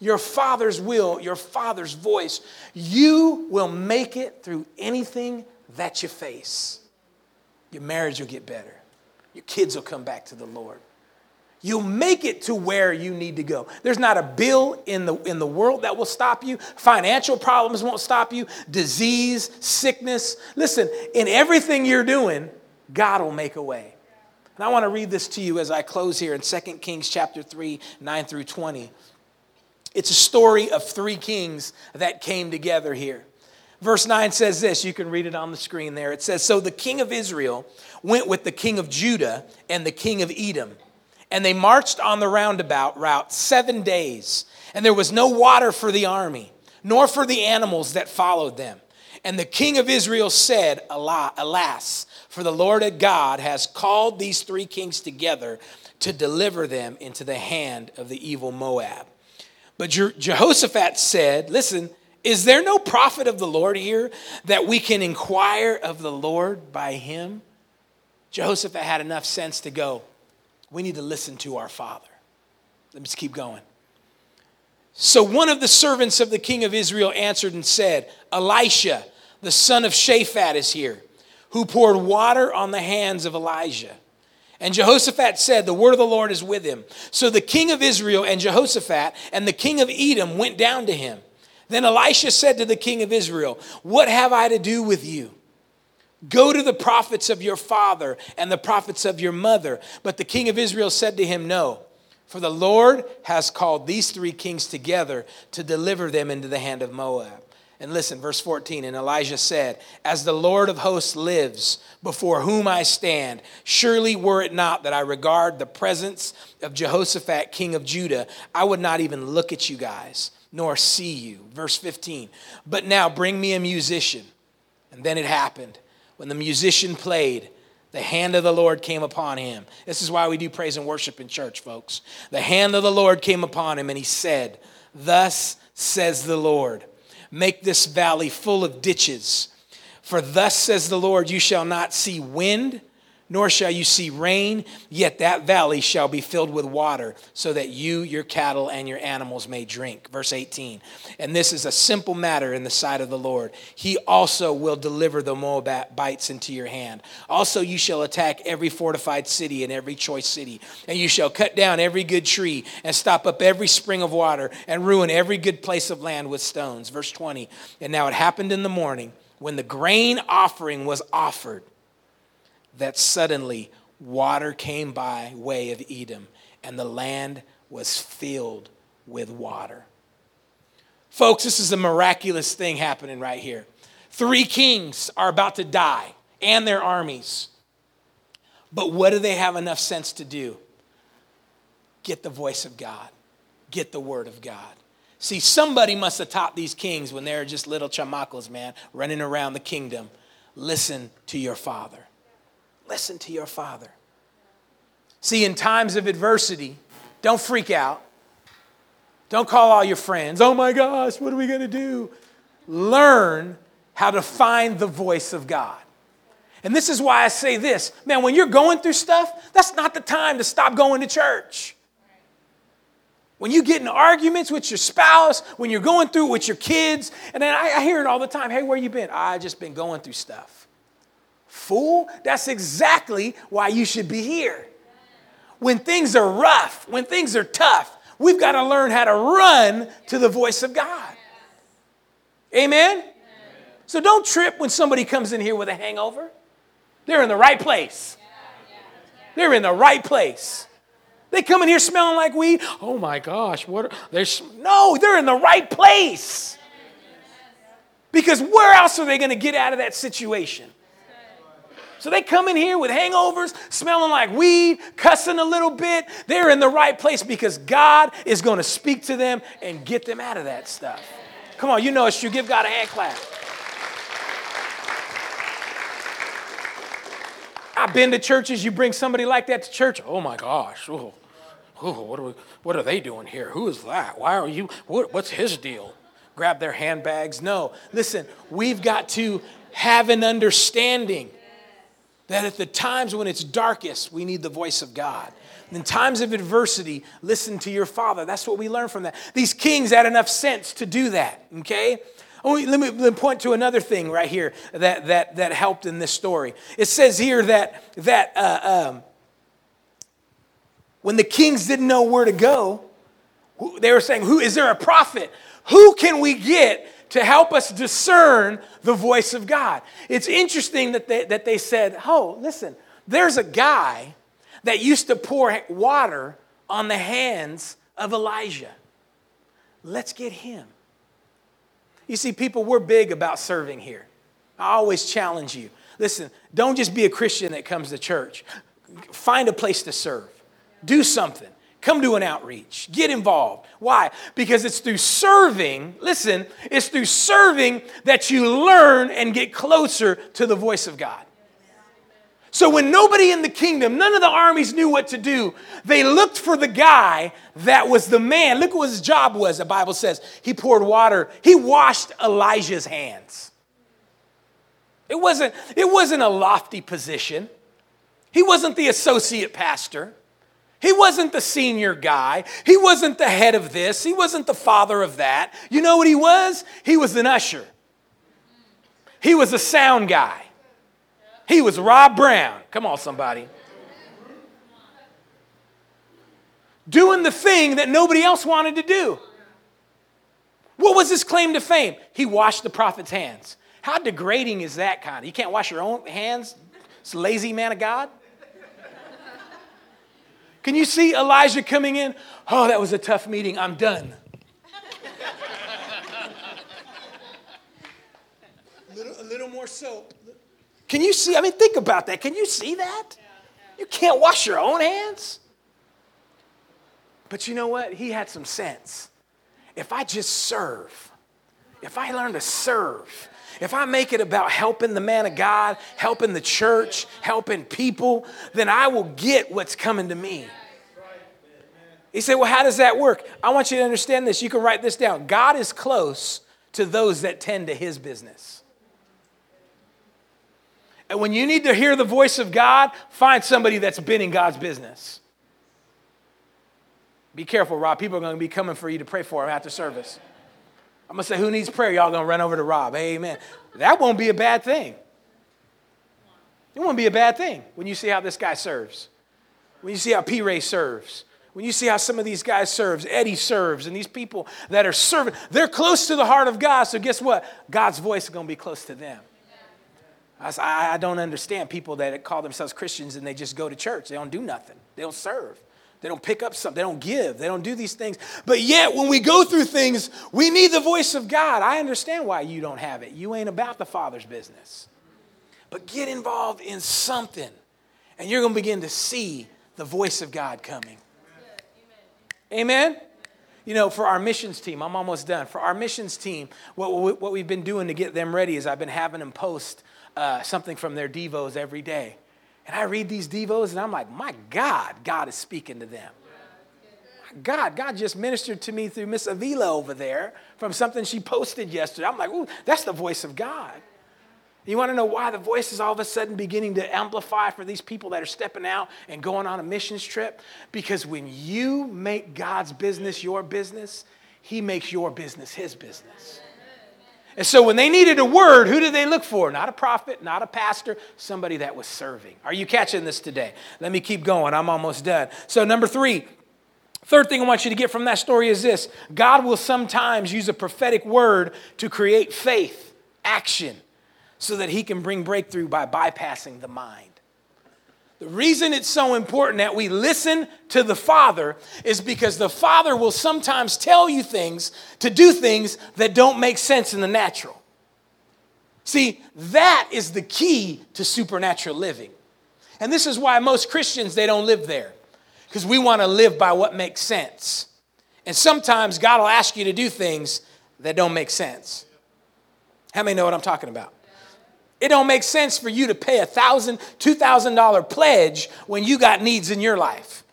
your Father's will, your Father's voice, you will make it through anything that you face. Your marriage will get better, your kids will come back to the Lord. You'll make it to where you need to go. There's not a bill in the, in the world that will stop you. Financial problems won't stop you. Disease, sickness. Listen, in everything you're doing, God will make a way. And I want to read this to you as I close here in 2 Kings chapter 3, 9 through 20. It's a story of three kings that came together here. Verse 9 says this, you can read it on the screen there. It says, So the king of Israel went with the king of Judah and the king of Edom and they marched on the roundabout route seven days. And there was no water for the army, nor for the animals that followed them. And the king of Israel said, Alas, for the Lord God has called these three kings together to deliver them into the hand of the evil Moab. But Jehoshaphat said, Listen, is there no prophet of the Lord here that we can inquire of the Lord by him? Jehoshaphat had enough sense to go, we need to listen to our Father. Let me just keep going. So one of the servants of the king of Israel answered and said, Elisha, the son of Shaphat, is here, who poured water on the hands of Elijah. And Jehoshaphat said, The word of the Lord is with him. So the king of Israel and Jehoshaphat and the king of Edom went down to him. Then Elisha said to the king of Israel, What have I to do with you? Go to the prophets of your father and the prophets of your mother. But the king of Israel said to him, No, for the Lord has called these three kings together to deliver them into the hand of Moab. And listen, verse 14. And Elijah said, As the Lord of hosts lives, before whom I stand, surely were it not that I regard the presence of Jehoshaphat, king of Judah, I would not even look at you guys, nor see you. Verse 15. But now bring me a musician. And then it happened when the musician played, the hand of the Lord came upon him. This is why we do praise and worship in church, folks. The hand of the Lord came upon him, and he said, Thus says the Lord, make this valley full of ditches. For thus says the Lord, you shall not see wind nor shall you see rain, yet that valley shall be filled with water, so that you, your cattle, and your animals may drink. Verse 18. And this is a simple matter in the sight of the Lord. He also will deliver the Moabites into your hand. Also, you shall attack every fortified city and every choice city, and you shall cut down every good tree, and stop up every spring of water, and ruin every good place of land with stones. Verse 20. And now it happened in the morning when the grain offering was offered that suddenly water came by way of Edom and the land was filled with water. Folks, this is a miraculous thing happening right here. Three kings are about to die and their armies. But what do they have enough sense to do? Get the voice of God, get the word of God. See, somebody must have taught these kings when they were just little chamacos, man, running around the kingdom. Listen to your father. Listen to your father. See, in times of adversity, don't freak out. Don't call all your friends. Oh my gosh, what are we going to do? Learn how to find the voice of God. And this is why I say this man, when you're going through stuff, that's not the time to stop going to church. When you get in arguments with your spouse, when you're going through with your kids, and then I, I hear it all the time hey, where you been? Ah, I just been going through stuff. Fool, that's exactly why you should be here. When things are rough, when things are tough, we've got to learn how to run to the voice of God. Amen? So don't trip when somebody comes in here with a hangover. They're in the right place. They're in the right place. They come in here smelling like weed. Oh my gosh, what? Are, They're, no, they're in the right place. Because where else are they going to get out of that situation? So they come in here with hangovers, smelling like weed, cussing a little bit. They're in the right place because God is going to speak to them and get them out of that stuff. Come on, you know it's true. Give God a hand clap. I've been to churches, you bring somebody like that to church. Oh my gosh. Oh, oh what, are we, what are they doing here? Who is that? Why are you? What, what's his deal? Grab their handbags. No. Listen, we've got to have an understanding that at the times when it's darkest, we need the voice of God. In times of adversity, listen to your father. That's what we learn from that. These kings had enough sense to do that, okay? Oh, let, me, let me point to another thing right here that, that, that helped in this story. It says here that, that uh, um, when the kings didn't know where to go, they were saying, Who is there a prophet? Who can we get to help us discern the voice of God? It's interesting that they, that they said, Oh, listen, there's a guy that used to pour water on the hands of Elijah. Let's get him. You see, people, we're big about serving here. I always challenge you. Listen, don't just be a Christian that comes to church. Find a place to serve. Do something. Come do an outreach. Get involved. Why? Because it's through serving, listen, it's through serving that you learn and get closer to the voice of God. So when nobody in the kingdom, none of the armies knew what to do, they looked for the guy that was the man. Look what his job was, the Bible says. He poured water, he washed Elijah's hands. It wasn't, it wasn't a lofty position. He wasn't the associate pastor. He wasn't the senior guy. He wasn't the head of this. He wasn't the father of that. You know what he was? He was an usher. He was a sound guy. He was Rob Brown. Come on, somebody. Doing the thing that nobody else wanted to do. What was his claim to fame? He washed the prophet's hands. How degrading is that kind? You can't wash your own hands? It's a lazy man of God. Can you see Elijah coming in? Oh, that was a tough meeting. I'm done. a, little, a little more soap. Can you see? I mean, think about that. Can you see that? You can't wash your own hands. But you know what? He had some sense. If I just serve, if I learn to serve, if I make it about helping the man of God, helping the church, helping people, then I will get what's coming to me. He said, Well, how does that work? I want you to understand this. You can write this down. God is close to those that tend to his business. And when you need to hear the voice of God, find somebody that's been in God's business. Be careful, Rob. People are going to be coming for you to pray for them after service. I'm going to say, Who needs prayer? Y'all going to run over to Rob. Amen. That won't be a bad thing. It won't be a bad thing when you see how this guy serves, when you see how P. Ray serves, when you see how some of these guys serves, Eddie serves, and these people that are serving, they're close to the heart of God. So guess what? God's voice is going to be close to them. I, I don't understand people that call themselves Christians and they just go to church. They don't do nothing. They don't serve. They don't pick up something. They don't give. They don't do these things. But yet, when we go through things, we need the voice of God. I understand why you don't have it. You ain't about the Father's business. But get involved in something, and you're going to begin to see the voice of God coming. Amen? You know, for our missions team, I'm almost done. For our missions team, what, what we've been doing to get them ready is I've been having them post uh, something from their Devos every day. And I read these Devos and I'm like, my God, God is speaking to them. My God, God just ministered to me through Miss Avila over there from something she posted yesterday. I'm like, ooh, that's the voice of God. You want to know why the voice is all of a sudden beginning to amplify for these people that are stepping out and going on a missions trip? Because when you make God's business your business, He makes your business His business. And so when they needed a word, who did they look for? Not a prophet, not a pastor, somebody that was serving. Are you catching this today? Let me keep going. I'm almost done. So, number three, third thing I want you to get from that story is this God will sometimes use a prophetic word to create faith, action, so that he can bring breakthrough by bypassing the mind. The reason it's so important that we listen to the Father is because the Father will sometimes tell you things to do things that don't make sense in the natural. See, that is the key to supernatural living. And this is why most Christians they don't live there. Because we want to live by what makes sense. And sometimes God will ask you to do things that don't make sense. How many know what I'm talking about? It don't make sense for you to pay a thousand, two thousand dollar pledge when you got needs in your life.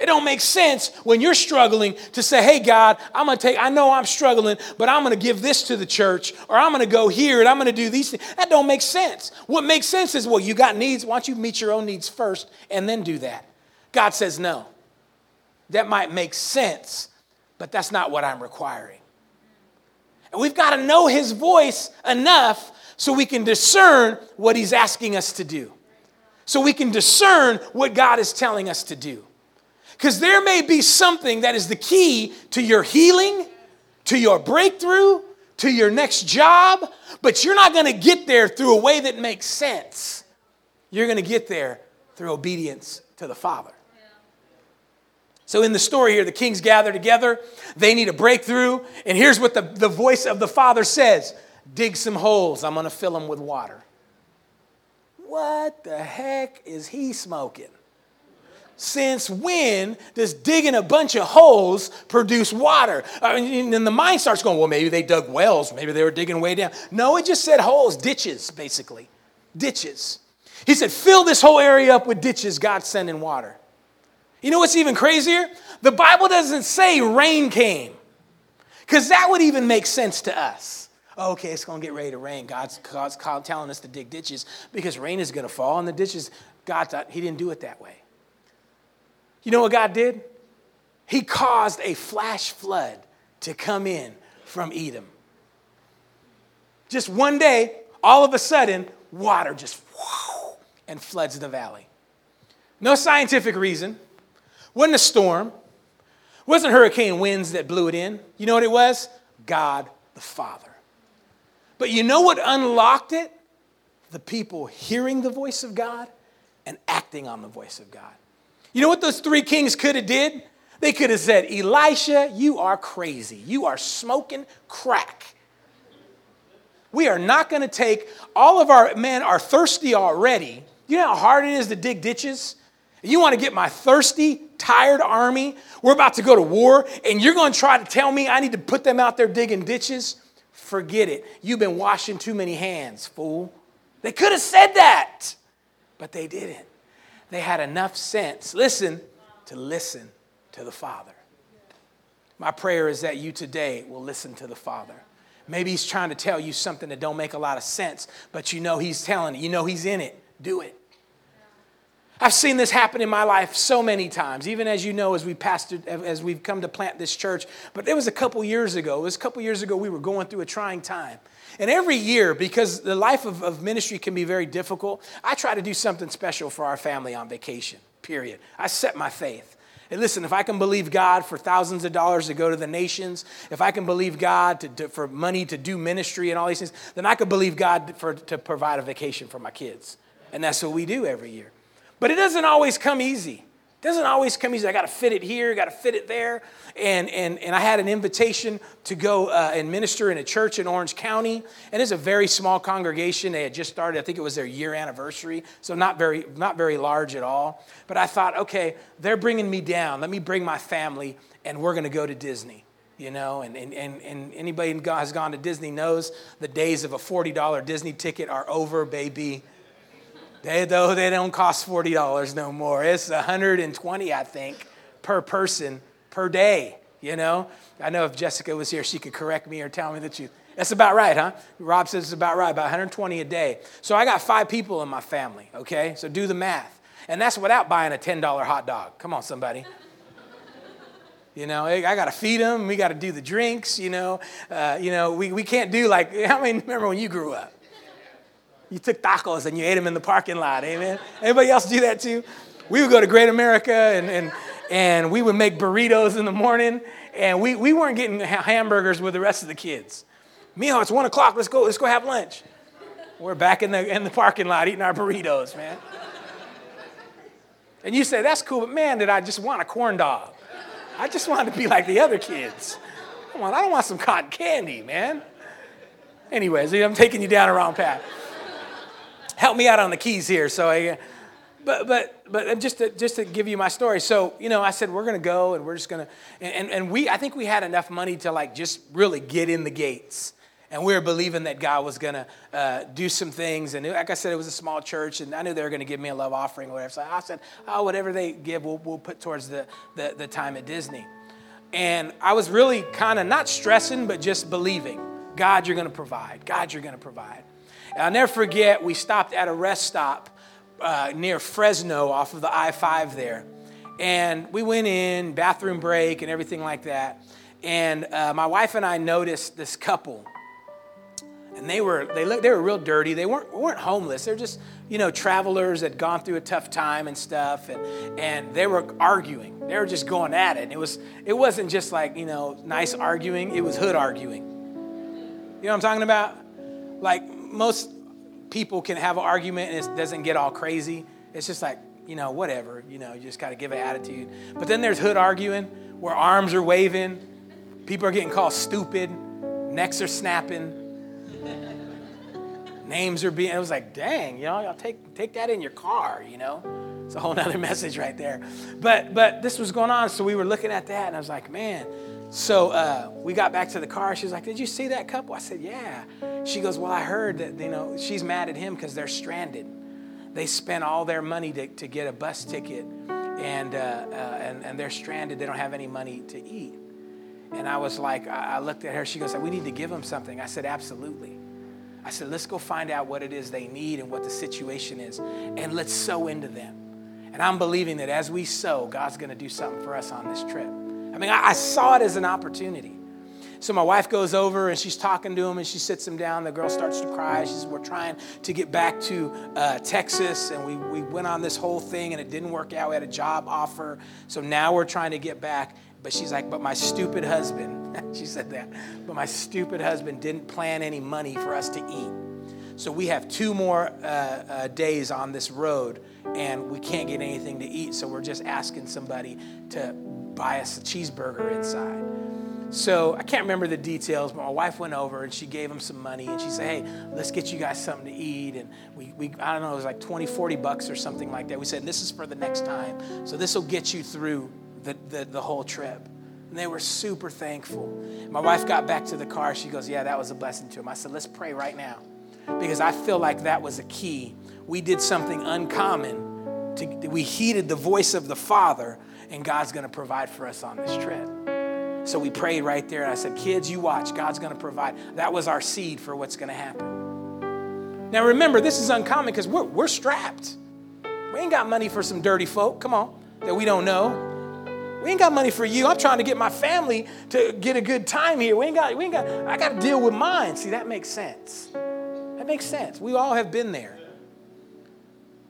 It don't make sense when you're struggling to say, "Hey God, I'm going to take I know I'm struggling, but I'm going to give this to the church or I'm going to go here and I'm going to do these things." That don't make sense. What makes sense is, "Well, you got needs, why don't you meet your own needs first and then do that?" God says, "No." That might make sense, but that's not what I'm requiring. And we've got to know his voice enough so we can discern what He's asking us to do. So we can discern what God is telling us to do. Because there may be something that is the key to your healing, to your breakthrough, to your next job, but you're not to get there through a way that makes sense. You're to get there through obedience to the Father. So, in the story here, the kings gather together. They need a breakthrough. And here's what the, the voice of the Father says dig some holes. I'm going to fill them with water. What the heck is he smoking? Since when does digging a bunch of holes produce water? I mean, and the mind starts going, well, maybe they dug wells. Maybe they were digging way down. No, it just said holes, ditches, basically. Ditches. He said, fill this whole area up with ditches, God's sending water. You know what's even crazier? The Bible doesn't say rain came, because that would even make sense to us okay, it's going to get ready to rain. God's, God's telling us to dig ditches because rain is going to fall, and the ditches, God thought He didn't do it that way. You know what God did? He caused a flash flood to come in from Edom. Just one day, all of a sudden, water just whoosh, and floods the valley. No scientific reason. Wasn't a storm. Wasn't hurricane winds that blew it in. You know what it was? God the Father. But you know what unlocked it? The people hearing the voice of God and acting on the voice of God. You know what those three kings could have did? They could have said, Elisha, you are crazy. You are smoking crack. We are not going to take all of our men are thirsty already. You know how hard it is to dig ditches? You want to get my thirsty, tired army? We're about to go to war, and you're going to try to tell me I need to put them out there digging ditches? Forget it. You've been washing too many hands, fool. They could have said that, but they didn't. They had enough sense, listen, to listen to the Father. My prayer is that you today will listen to the Father. Maybe he's trying to tell you something that don't make a lot of sense, but you know he's telling it. You know he's in it. Do it. I've seen this happen in my life so many times, even as you know, as we pastored, as we've come to plant this church. But it was a couple years ago. It was a couple years ago we were going through a trying time. And every year, because the life of, of ministry can be very difficult, I try to do something special for our family on vacation, period. I set my faith. And listen, if I can believe God for thousands of dollars to go to the nations, if I can believe God to, to, for money to do ministry and all these things, then I can believe God for, to provide a vacation for my kids. And that's what we do every year. But it doesn't always come easy. It doesn't always come easy. I got to fit it here, got to fit it there. And, and, and I had an invitation to go uh, and minister in a church in Orange County. And it's a very small congregation. They had just started, I think it was their year anniversary, so not very, not very large at all. But I thought, okay, they're bringing me down. Let me bring my family, and we're going to go to Disney you know, and, and, and, and anybody who has gone to Disney knows the days of a $40 Disney ticket are over, baby. They, though they don't cost $40 no more. It's 120 I think, per person per day, you know. I know if Jessica was here, she could correct me or tell me the truth. That's about right, huh? Rob says it's about right, about 120 a day. So I got five people in my family, okay? So do the math. And that's without buying a $10 hot dog. Come on, somebody. You know, I got to feed them. We got to do the drinks. You know, uh, you know, we, we can't do like. How many remember when you grew up? You took tacos and you ate them in the parking lot. Amen. Anybody else do that too? We would go to Great America and and and we would make burritos in the morning, and we, we weren't getting hamburgers with the rest of the kids. Mijo, it's one o'clock. Let's go. Let's go have lunch. We're back in the in the parking lot eating our burritos, man. And you say that's cool, but man, did I just want a corn dog? I just wanted to be like the other kids. Come on, I don't want some cotton candy, man. Anyways, I'm taking you down a wrong path. Help me out on the keys here. So I, but but but just to just to give you my story. So you know, I said we're gonna go and we're just gonna and and we I think we had enough money to like just really get in the gates and we were believing that God was going to uh, do some things. And like I said, it was a small church, and I knew they were going to give me a love offering or whatever. So I said, oh, whatever they give, we'll, we'll put towards the, the, the time at Disney. And I was really kind of not stressing, but just believing God, you're going to provide. God, you're going to provide. And I'll never forget, we stopped at a rest stop uh, near Fresno off of the I 5 there. And we went in, bathroom break, and everything like that. And uh, my wife and I noticed this couple and they were they looked they were real dirty. They weren't weren't homeless. They're just you know travelers that gone through a tough time and stuff, and and they were arguing. They were just going at it. And it was it wasn't just like you know nice arguing. It was hood arguing. You know what I'm talking about? Like most people can have an argument and it doesn't get all crazy. It's just like you know whatever. You know you just got to give an attitude. But then there's hood arguing where arms are waving, people are getting called stupid, necks are snapping names are being, it was like, dang, you know, y'all take, take that in your car, you know? It's a whole nother message right there. But, but this was going on, so we were looking at that, and I was like, man. So uh, we got back to the car. She was like, did you see that couple? I said, yeah. She goes, well, I heard that, you know, she's mad at him because they're stranded. They spent all their money to, to get a bus ticket, and, uh, uh, and, and they're stranded. They don't have any money to eat. And I was like, I looked at her. She goes, we need to give them something. I said, absolutely. I said, let's go find out what it is they need and what the situation is, and let's sow into them. And I'm believing that as we sow, God's going to do something for us on this trip. I mean, I, I saw it as an opportunity. So my wife goes over and she's talking to him and she sits him down. The girl starts to cry. She says, We're trying to get back to uh, Texas and we, we went on this whole thing and it didn't work out. We had a job offer. So now we're trying to get back. But she's like, But my stupid husband she said that. But my stupid husband didn't plan any money for us to eat. So we have two more uh, uh, days on this road and we can't get anything to eat. So we're just asking somebody to buy us a cheeseburger inside. So I can't remember the details, but my wife went over and she gave him some money and she said, Hey, let's get you guys something to eat. And we, we I don't know, it was like 20, 40 bucks or something like that. We said, This is for the next time. So this will get you through the, the, the whole trip. And they were super thankful. My wife got back to the car. She goes, Yeah, that was a blessing to him. I said, Let's pray right now. Because I feel like that was a key. We did something uncommon. To, we heeded the voice of the Father, and God's going to provide for us on this trip. So we prayed right there. And I said, Kids, you watch. God's going to provide. That was our seed for what's going to happen. Now remember, this is uncommon because we're, we're strapped. We ain't got money for some dirty folk, come on, that we don't know. We ain't got money for you. I'm trying to get my family to get a good time here. We ain't got, we ain't got, I got to deal with mine. See, that makes sense. That makes sense. We all have been there.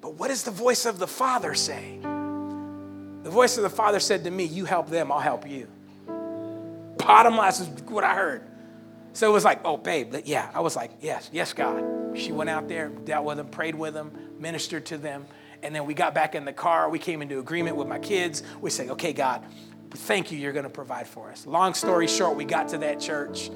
But what does the voice of the Father say? The voice of the Father said to me, You help them, I'll help you. Bottom line, is what I heard. So it was like, Oh, babe, yeah. I was like, Yes, yes, God. She went out there, dealt with them, prayed with them, ministered to them, And then we got back in the car. We came into agreement with my kids. We said, okay, God, thank you, you're going to provide for us. Long story short, we got to that church,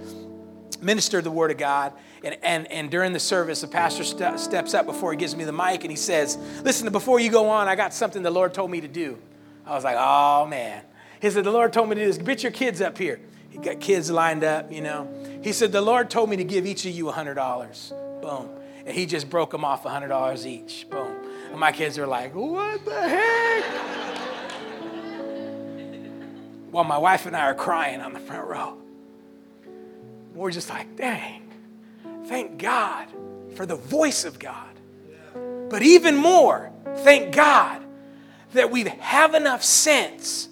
ministered the word of God, and, and, and during the service, the pastor st- steps up before he gives me the mic and he says, Listen, before you go on, I got something the Lord told me to do. I was like, Oh, man. He said, The Lord told me to do this. Get your kids up here. He got kids lined up, you know. He said, The Lord told me to give each of you $100. Boom. And he just broke them off $100 each. Boom. And my kids are like, What the heck? While my wife and I are crying on the front row. We're just like, Dang, thank God for the voice of God. But even more, thank God that we have enough sense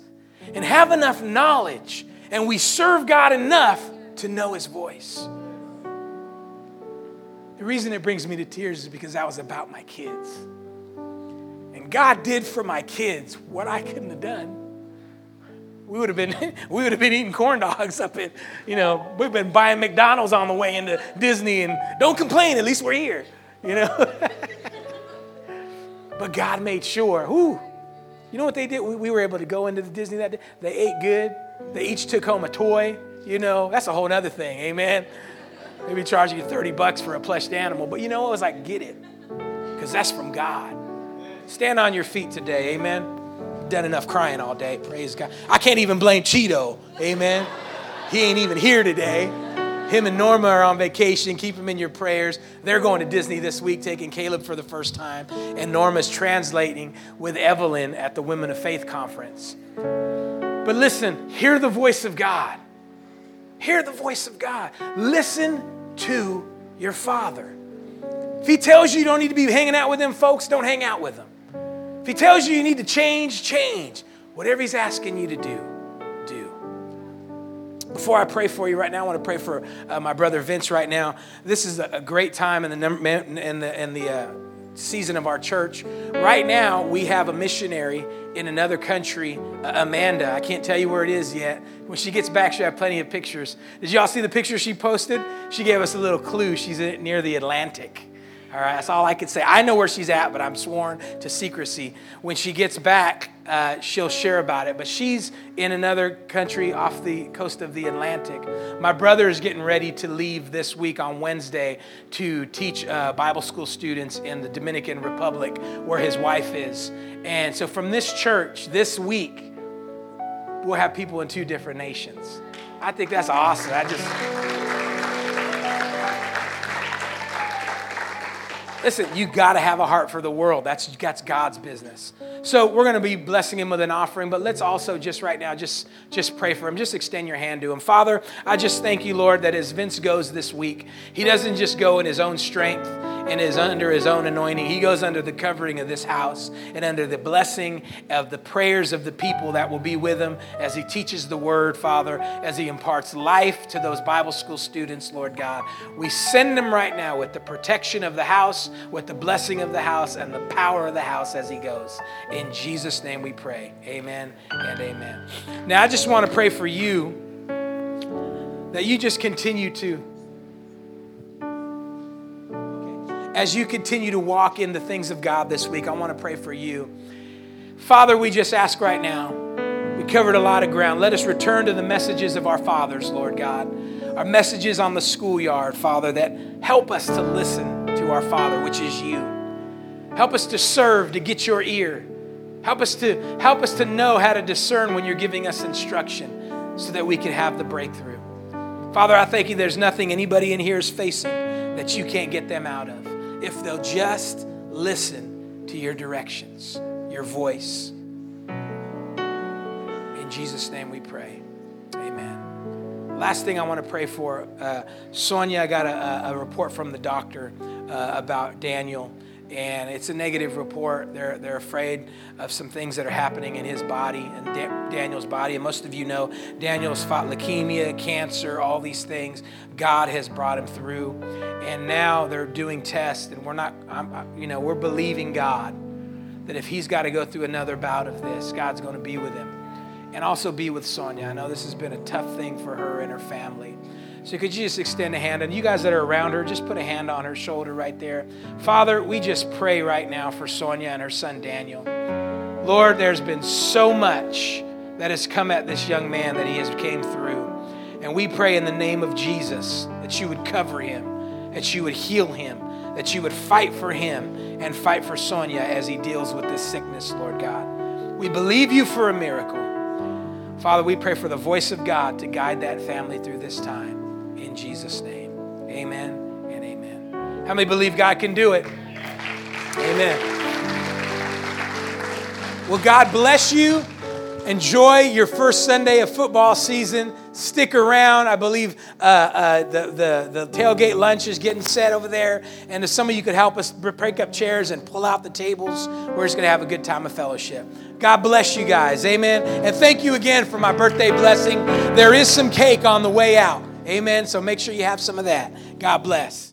and have enough knowledge and we serve God enough to know His voice. The reason it brings me to tears is because that was about my kids. And God did for my kids what I couldn't have done. We would have been we would have been eating corn dogs up in, you know, we've been buying McDonald's on the way into Disney and don't complain, at least we're here, you know. but God made sure, whoo, you know what they did? We, we were able to go into the Disney that day. They ate good. They each took home a toy. You know, that's a whole other thing. Amen. Maybe charge you 30 bucks for a plushed animal. But you know what? It was like, get it. Because that's from God. Stand on your feet today. Amen. Done enough crying all day. Praise God. I can't even blame Cheeto. Amen. He ain't even here today. Him and Norma are on vacation. Keep them in your prayers. They're going to Disney this week, taking Caleb for the first time. And Norma's translating with Evelyn at the Women of Faith conference. But listen, hear the voice of God. Hear the voice of God. Listen to your Father. If He tells you you don't need to be hanging out with them folks, don't hang out with them. If He tells you you need to change, change. Whatever He's asking you to do. Before I pray for you right now, I want to pray for uh, my brother Vince right now. This is a, great time in the, in the, in the uh, season of our church. Right now, we have a missionary in another country, uh, Amanda. I can't tell you where it is yet. When she gets back, she'll have plenty of pictures. Did y'all see the picture she posted? She gave us a little clue. She's near the Atlantic. All right, that's all I could say. I know where she's at, but I'm sworn to secrecy. When she gets back, uh, she'll share about it. But she's in another country off the coast of the Atlantic. My brother is getting ready to leave this week on Wednesday to teach uh, Bible school students in the Dominican Republic, where his wife is. And so from this church, this week, we'll have people in two different nations. I think that's awesome. I just. Listen, you got to have a heart for the world. That's, that's God's business. So we're going to be blessing him with an offering, but let's also just right now just, just pray for him. Just extend your hand to him. Father, I just thank you, Lord, that as Vince goes this week, he doesn't just go in his own strength and is under his own anointing. He goes under the covering of this house and under the blessing of the prayers of the people that will be with him as he teaches the word, Father, as he imparts life to those Bible school students, Lord God. We send him right now with the protection of the house, with the blessing of the house, and the power of the house as he goes. In Jesus' name we pray. Amen and amen. Now, I just want to pray for you that you just continue to as you continue to walk in the things of God this week, I want to pray for you. Father, we just ask right now, we covered a lot of ground. Let us return to the messages of our fathers, Lord God. Our messages on the schoolyard, Father, that help us to listen our Father, which is you. Help us to serve, to get your ear. Help us to help us to know how to discern when you're giving us instruction so that we can have the breakthrough. Father, I thank you there's nothing anybody in here is facing that you can't get them out of if they'll just listen to your directions, your voice. In Jesus' name we pray. Amen. Last thing I want to pray for uh, Sonia, I got a, a, report from the doctor uh, about Daniel and it's a negative report. They're, they're afraid of some things that are happening in his body and da- Daniel's body. And most of you know Daniel's fought leukemia, cancer, all these things. God has brought him through. And now they're doing tests, and we're not, I'm, you know, we're believing God that if he's got to go through another bout of this, God's going to be with him and also be with Sonia. I know this has been a tough thing for her and her family. So could you just extend a hand? And you guys that are around her, just put a hand on her shoulder right there. Father, we just pray right now for Sonia and her son Daniel. Lord, there's been so much that has come at this young man that he has came through. And we pray in the name of Jesus that you would cover him, that you would heal him, that you would fight for him and fight for Sonia as he deals with this sickness, Lord God. We believe you for a miracle. Father, we pray for the voice of God to guide that family through this time. In Jesus' name, amen and amen. How many believe God can do it? Amen. Well, God bless you. Enjoy your first Sunday of football season. Stick around. I believe uh, uh, the, the, the tailgate lunch is getting set over there. And if some of you could help us break up chairs and pull out the tables, we're just going to have a good time of fellowship. God bless you guys. Amen. And thank you again for my birthday blessing. There is some cake on the way out. Amen. So make sure you have some of that. God bless.